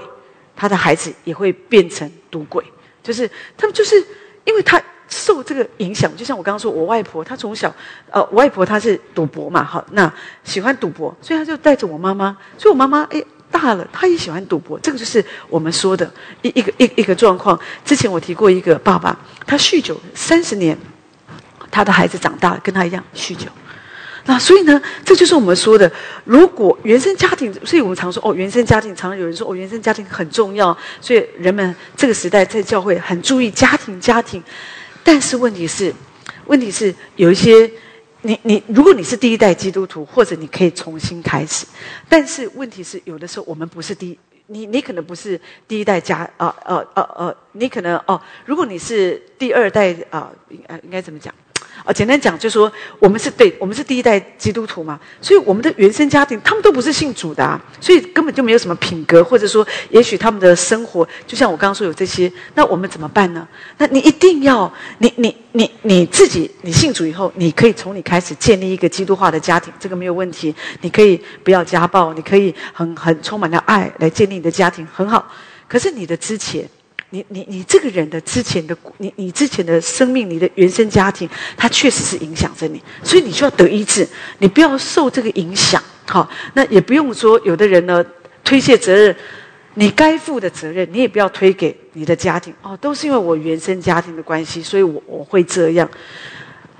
他的孩子也会变成赌鬼。就是他们就是因为他受这个影响，就像我刚刚说，我外婆她从小，呃，我外婆她是赌博嘛，好，那喜欢赌博，所以她就带着我妈妈。所以我妈妈哎大了，她也喜欢赌博。这个就是我们说的一一个一一个状况。之前我提过一个爸爸，他酗酒三十年，他的孩子长大跟他一样酗酒。那所以呢，这就是我们说的，如果原生家庭，所以我们常说哦，原生家庭，常常有人说哦，原生家庭很重要，所以人们这个时代在教会很注意家庭，家庭。但是问题是，问题是有一些，你你，如果你是第一代基督徒，或者你可以重新开始，但是问题是，有的时候我们不是第一，你你可能不是第一代家啊啊啊啊，你可能哦，如果你是第二代啊，呃，应该怎么讲？啊，简单讲，就说我们是对，我们是第一代基督徒嘛，所以我们的原生家庭，他们都不是信主的，啊，所以根本就没有什么品格，或者说，也许他们的生活，就像我刚刚说有这些，那我们怎么办呢？那你一定要，你你你你自己，你信主以后，你可以从你开始建立一个基督化的家庭，这个没有问题。你可以不要家暴，你可以很很充满了爱来建立你的家庭，很好。可是你的之前。你你你这个人的之前的你你之前的生命，你的原生家庭，它确实是影响着你，所以你需要得医治，你不要受这个影响。好，那也不用说有的人呢推卸责任，你该负的责任，你也不要推给你的家庭。哦，都是因为我原生家庭的关系，所以我我会这样。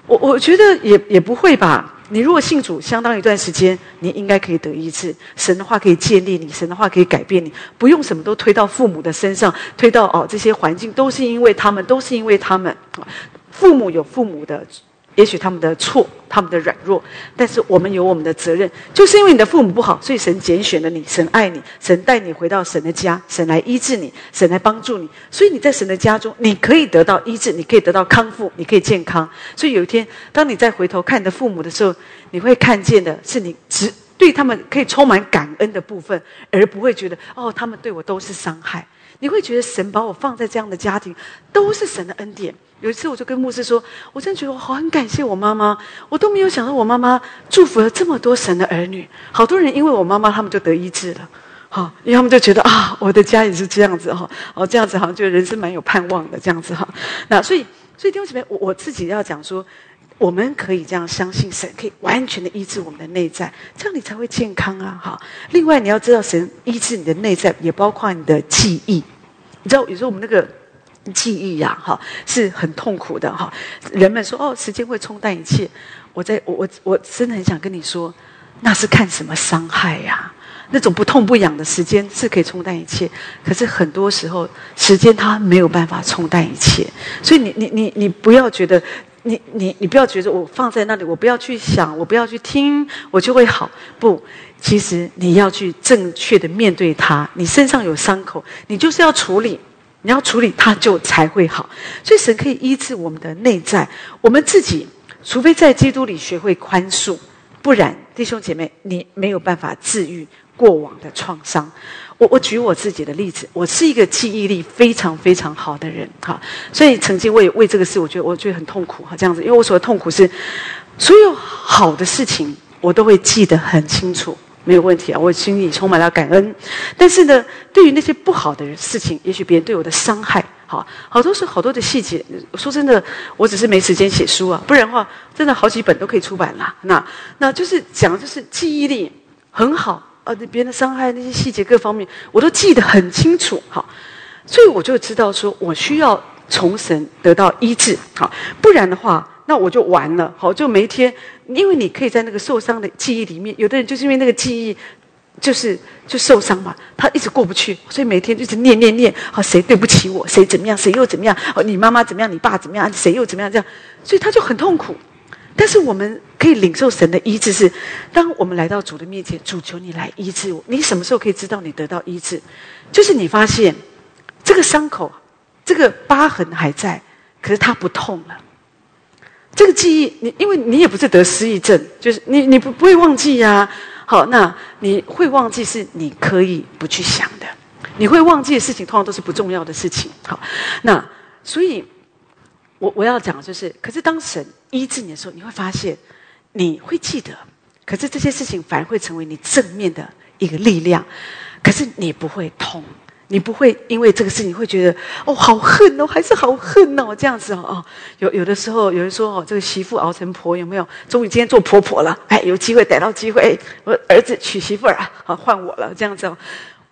我我觉得也也不会吧。你如果信主相当一段时间，你应该可以得医治。神的话可以建立你，神的话可以改变你，不用什么都推到父母的身上，推到哦这些环境都是因为他们，都是因为他们。父母有父母的。也许他们的错，他们的软弱，但是我们有我们的责任。就是因为你的父母不好，所以神拣选了你，神爱你，神带你回到神的家，神来医治你，神来帮助你。所以你在神的家中，你可以得到医治，你可以得到康复，你可以健康。所以有一天，当你再回头看你的父母的时候，你会看见的是你只对他们可以充满感恩的部分，而不会觉得哦，他们对我都是伤害。你会觉得神把我放在这样的家庭，都是神的恩典。有一次，我就跟牧师说：“我真的觉得我好很感谢我妈妈，我都没有想到我妈妈祝福了这么多神的儿女。好多人因为我妈妈，他们就得医治了，哈，因为他们就觉得啊，我的家也是这样子哈，哦，这样子好像觉得人生蛮有盼望的这样子哈。那所以，所以弟兄姐妹，我我自己要讲说，我们可以这样相信神可以完全的医治我们的内在，这样你才会健康啊！哈。另外你要知道，神医治你的内在，也包括你的记忆。你知道有时候我们那个记忆呀，哈，是很痛苦的哈。人们说哦，时间会冲淡一切。我在我我我真的很想跟你说，那是看什么伤害呀？那种不痛不痒的时间是可以冲淡一切，可是很多时候时间它没有办法冲淡一切。所以你你你你不要觉得。你你你不要觉得我放在那里，我不要去想，我不要去听，我就会好。不，其实你要去正确的面对它。你身上有伤口，你就是要处理，你要处理它就才会好。所以神可以医治我们的内在，我们自己，除非在基督里学会宽恕，不然弟兄姐妹，你没有办法治愈过往的创伤。我我举我自己的例子，我是一个记忆力非常非常好的人，哈，所以曾经为为这个事，我觉得我觉得很痛苦，哈，这样子，因为我所的痛苦是，所有好的事情我都会记得很清楚，没有问题啊，我心里充满了感恩。但是呢，对于那些不好的事情，也许别人对我的伤害，哈，好多是好多的细节。说真的，我只是没时间写书啊，不然的话，真的好几本都可以出版了。那那就是讲，就是记忆力很好。呃，别人的伤害那些细节各方面，我都记得很清楚，好，所以我就知道说，我需要从神得到医治，好，不然的话，那我就完了，好，就每一天，因为你可以在那个受伤的记忆里面，有的人就是因为那个记忆，就是就受伤嘛，他一直过不去，所以每天一直念念念，好，谁对不起我，谁怎么样，谁又怎么样，哦，你妈妈怎么样，你爸怎么样，谁又怎么样，这样，所以他就很痛苦。但是我们可以领受神的医治，是当我们来到主的面前，主求你来医治我。你什么时候可以知道你得到医治？就是你发现这个伤口、这个疤痕还在，可是它不痛了。这个记忆，你因为你也不是得失忆症，就是你你不不会忘记呀。好，那你会忘记是你可以不去想的，你会忘记的事情，通常都是不重要的事情。好，那所以。我我要讲就是，可是当神医治你的时候，你会发现，你会记得，可是这些事情反而会成为你正面的一个力量，可是你不会痛，你不会因为这个事情会觉得哦好恨哦，还是好恨哦这样子哦哦，有有的时候有人说哦，这个媳妇熬成婆有没有？终于今天做婆婆了，哎，有机会逮到机会，我儿子娶媳妇儿啊，好换我了这样子哦，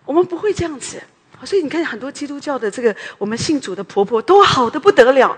我们不会这样子，所以你看很多基督教的这个我们信主的婆婆都好的不得了。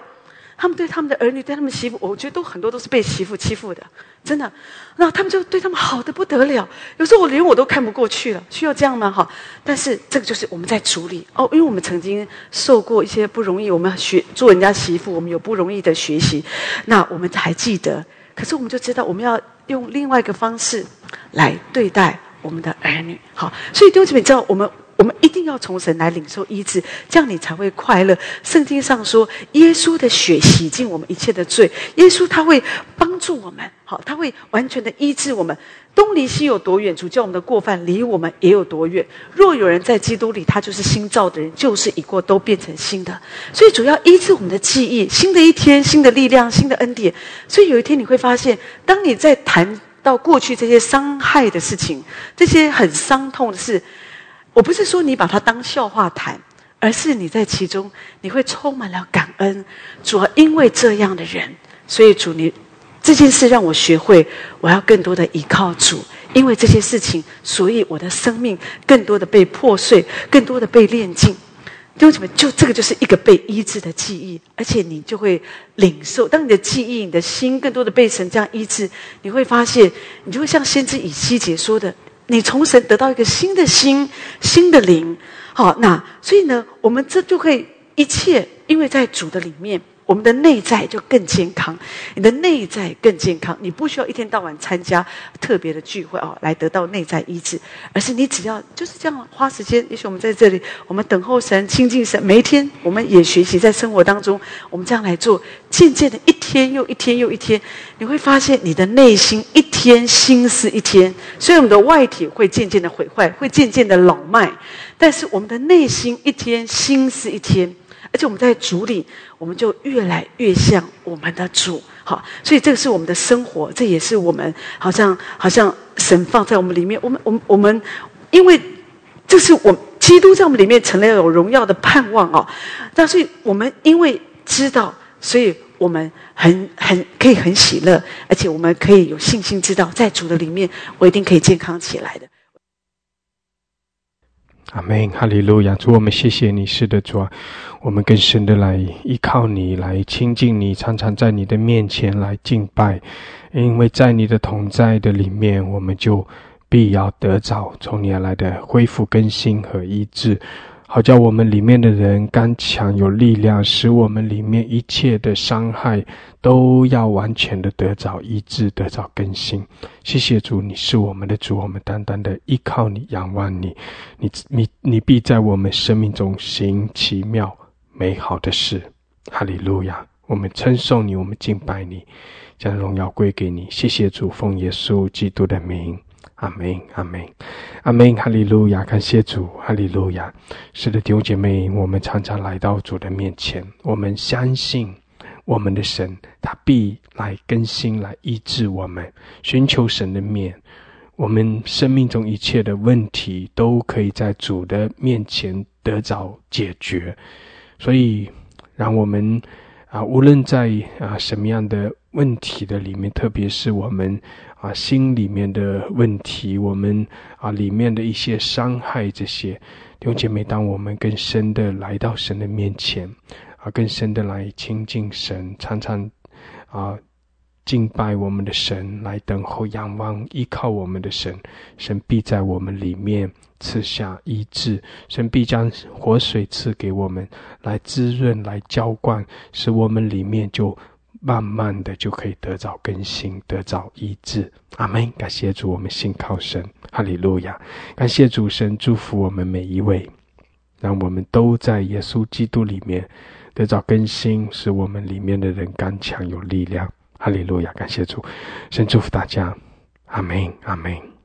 他们对他们的儿女，对他们媳妇，我觉得都很多都是被媳妇欺负的，真的。那他们就对他们好的不得了，有时候我连我都看不过去了。需要这样吗？哈！但是这个就是我们在处理哦，因为我们曾经受过一些不容易，我们学做人家媳妇，我们有不容易的学习。那我们还记得，可是我们就知道，我们要用另外一个方式来对待我们的儿女。好，所以丢姐妹知道我们。我们一定要从神来领受医治，这样你才会快乐。圣经上说，耶稣的血洗净我们一切的罪，耶稣他会帮助我们，好，他会完全的医治我们。东离西有多远，主叫我们的过犯离我们也有多远。若有人在基督里，他就是新造的人，旧事已过，都变成新的。所以主要医治我们的记忆，新的一天，新的力量，新的恩典。所以有一天你会发现，当你在谈到过去这些伤害的事情，这些很伤痛的事。我不是说你把它当笑话谈，而是你在其中你会充满了感恩。主要因为这样的人，所以主你这件事让我学会，我要更多的依靠主。因为这些事情，所以我的生命更多的被破碎，更多的被炼净。弟兄姐妹，就这个就是一个被医治的记忆，而且你就会领受。当你的记忆、你的心更多的被神这样医治，你会发现，你就会像先知以西结说的。你从神得到一个新的心、新的灵，好，那所以呢，我们这就会一切，因为在主的里面。我们的内在就更健康，你的内在更健康，你不需要一天到晚参加特别的聚会哦，来得到内在医治，而是你只要就是这样花时间。也许我们在这里，我们等候神、亲近神，每一天我们也学习在生活当中，我们这样来做，渐渐的一天又一天又一天，你会发现你的内心一天心思一天。所以我们的外体会渐渐的毁坏，会渐渐的老迈，但是我们的内心一天心思一天。而且我们在主里，我们就越来越像我们的主，好，所以这个是我们的生活，这也是我们好像好像神放在我们里面，我们我们我们，因为这是我基督在我们里面成了有荣耀的盼望哦，那所以我们因为知道，所以我们很很可以很喜乐，而且我们可以有信心知道，在主的里面，我一定可以健康起来的。阿门，哈利路亚！主，我们谢谢你，是的，主啊，我们更深的来依靠你，来亲近你，常常在你的面前来敬拜，因为在你的同在的里面，我们就必要得着从你而来的恢复、更新和医治。好叫我们里面的人刚强有力量，使我们里面一切的伤害都要完全的得着医治，得着更新。谢谢主，你是我们的主，我们单单的依靠你，仰望你，你你你必在我们生命中行奇妙美好的事。哈利路亚！我们称颂你，我们敬拜你，将荣耀归给你。谢谢主，奉耶稣基督的名。阿门，阿门，阿门，哈利路亚！感谢主，哈利路亚！是的，弟兄姐妹，我们常常来到主的面前，我们相信我们的神，他必来更新、来医治我们。寻求神的面，我们生命中一切的问题都可以在主的面前得着解决。所以，让我们啊，无论在啊什么样的问题的里面，特别是我们。啊，心里面的问题，我们啊里面的一些伤害，这些弟兄姐妹，当我们更深的来到神的面前，啊，更深的来亲近神，常常啊敬拜我们的神，来等候、仰望、依靠我们的神，神必在我们里面赐下医治，神必将活水赐给我们，来滋润、来浇灌，使我们里面就。慢慢的就可以得着更新，得着医治。阿门！感谢主，我们信靠神，哈利路亚！感谢主神祝福我们每一位，让我们都在耶稣基督里面得着更新，使我们里面的人刚强有力量。哈利路亚！感谢主，神祝福大家。阿门！阿门！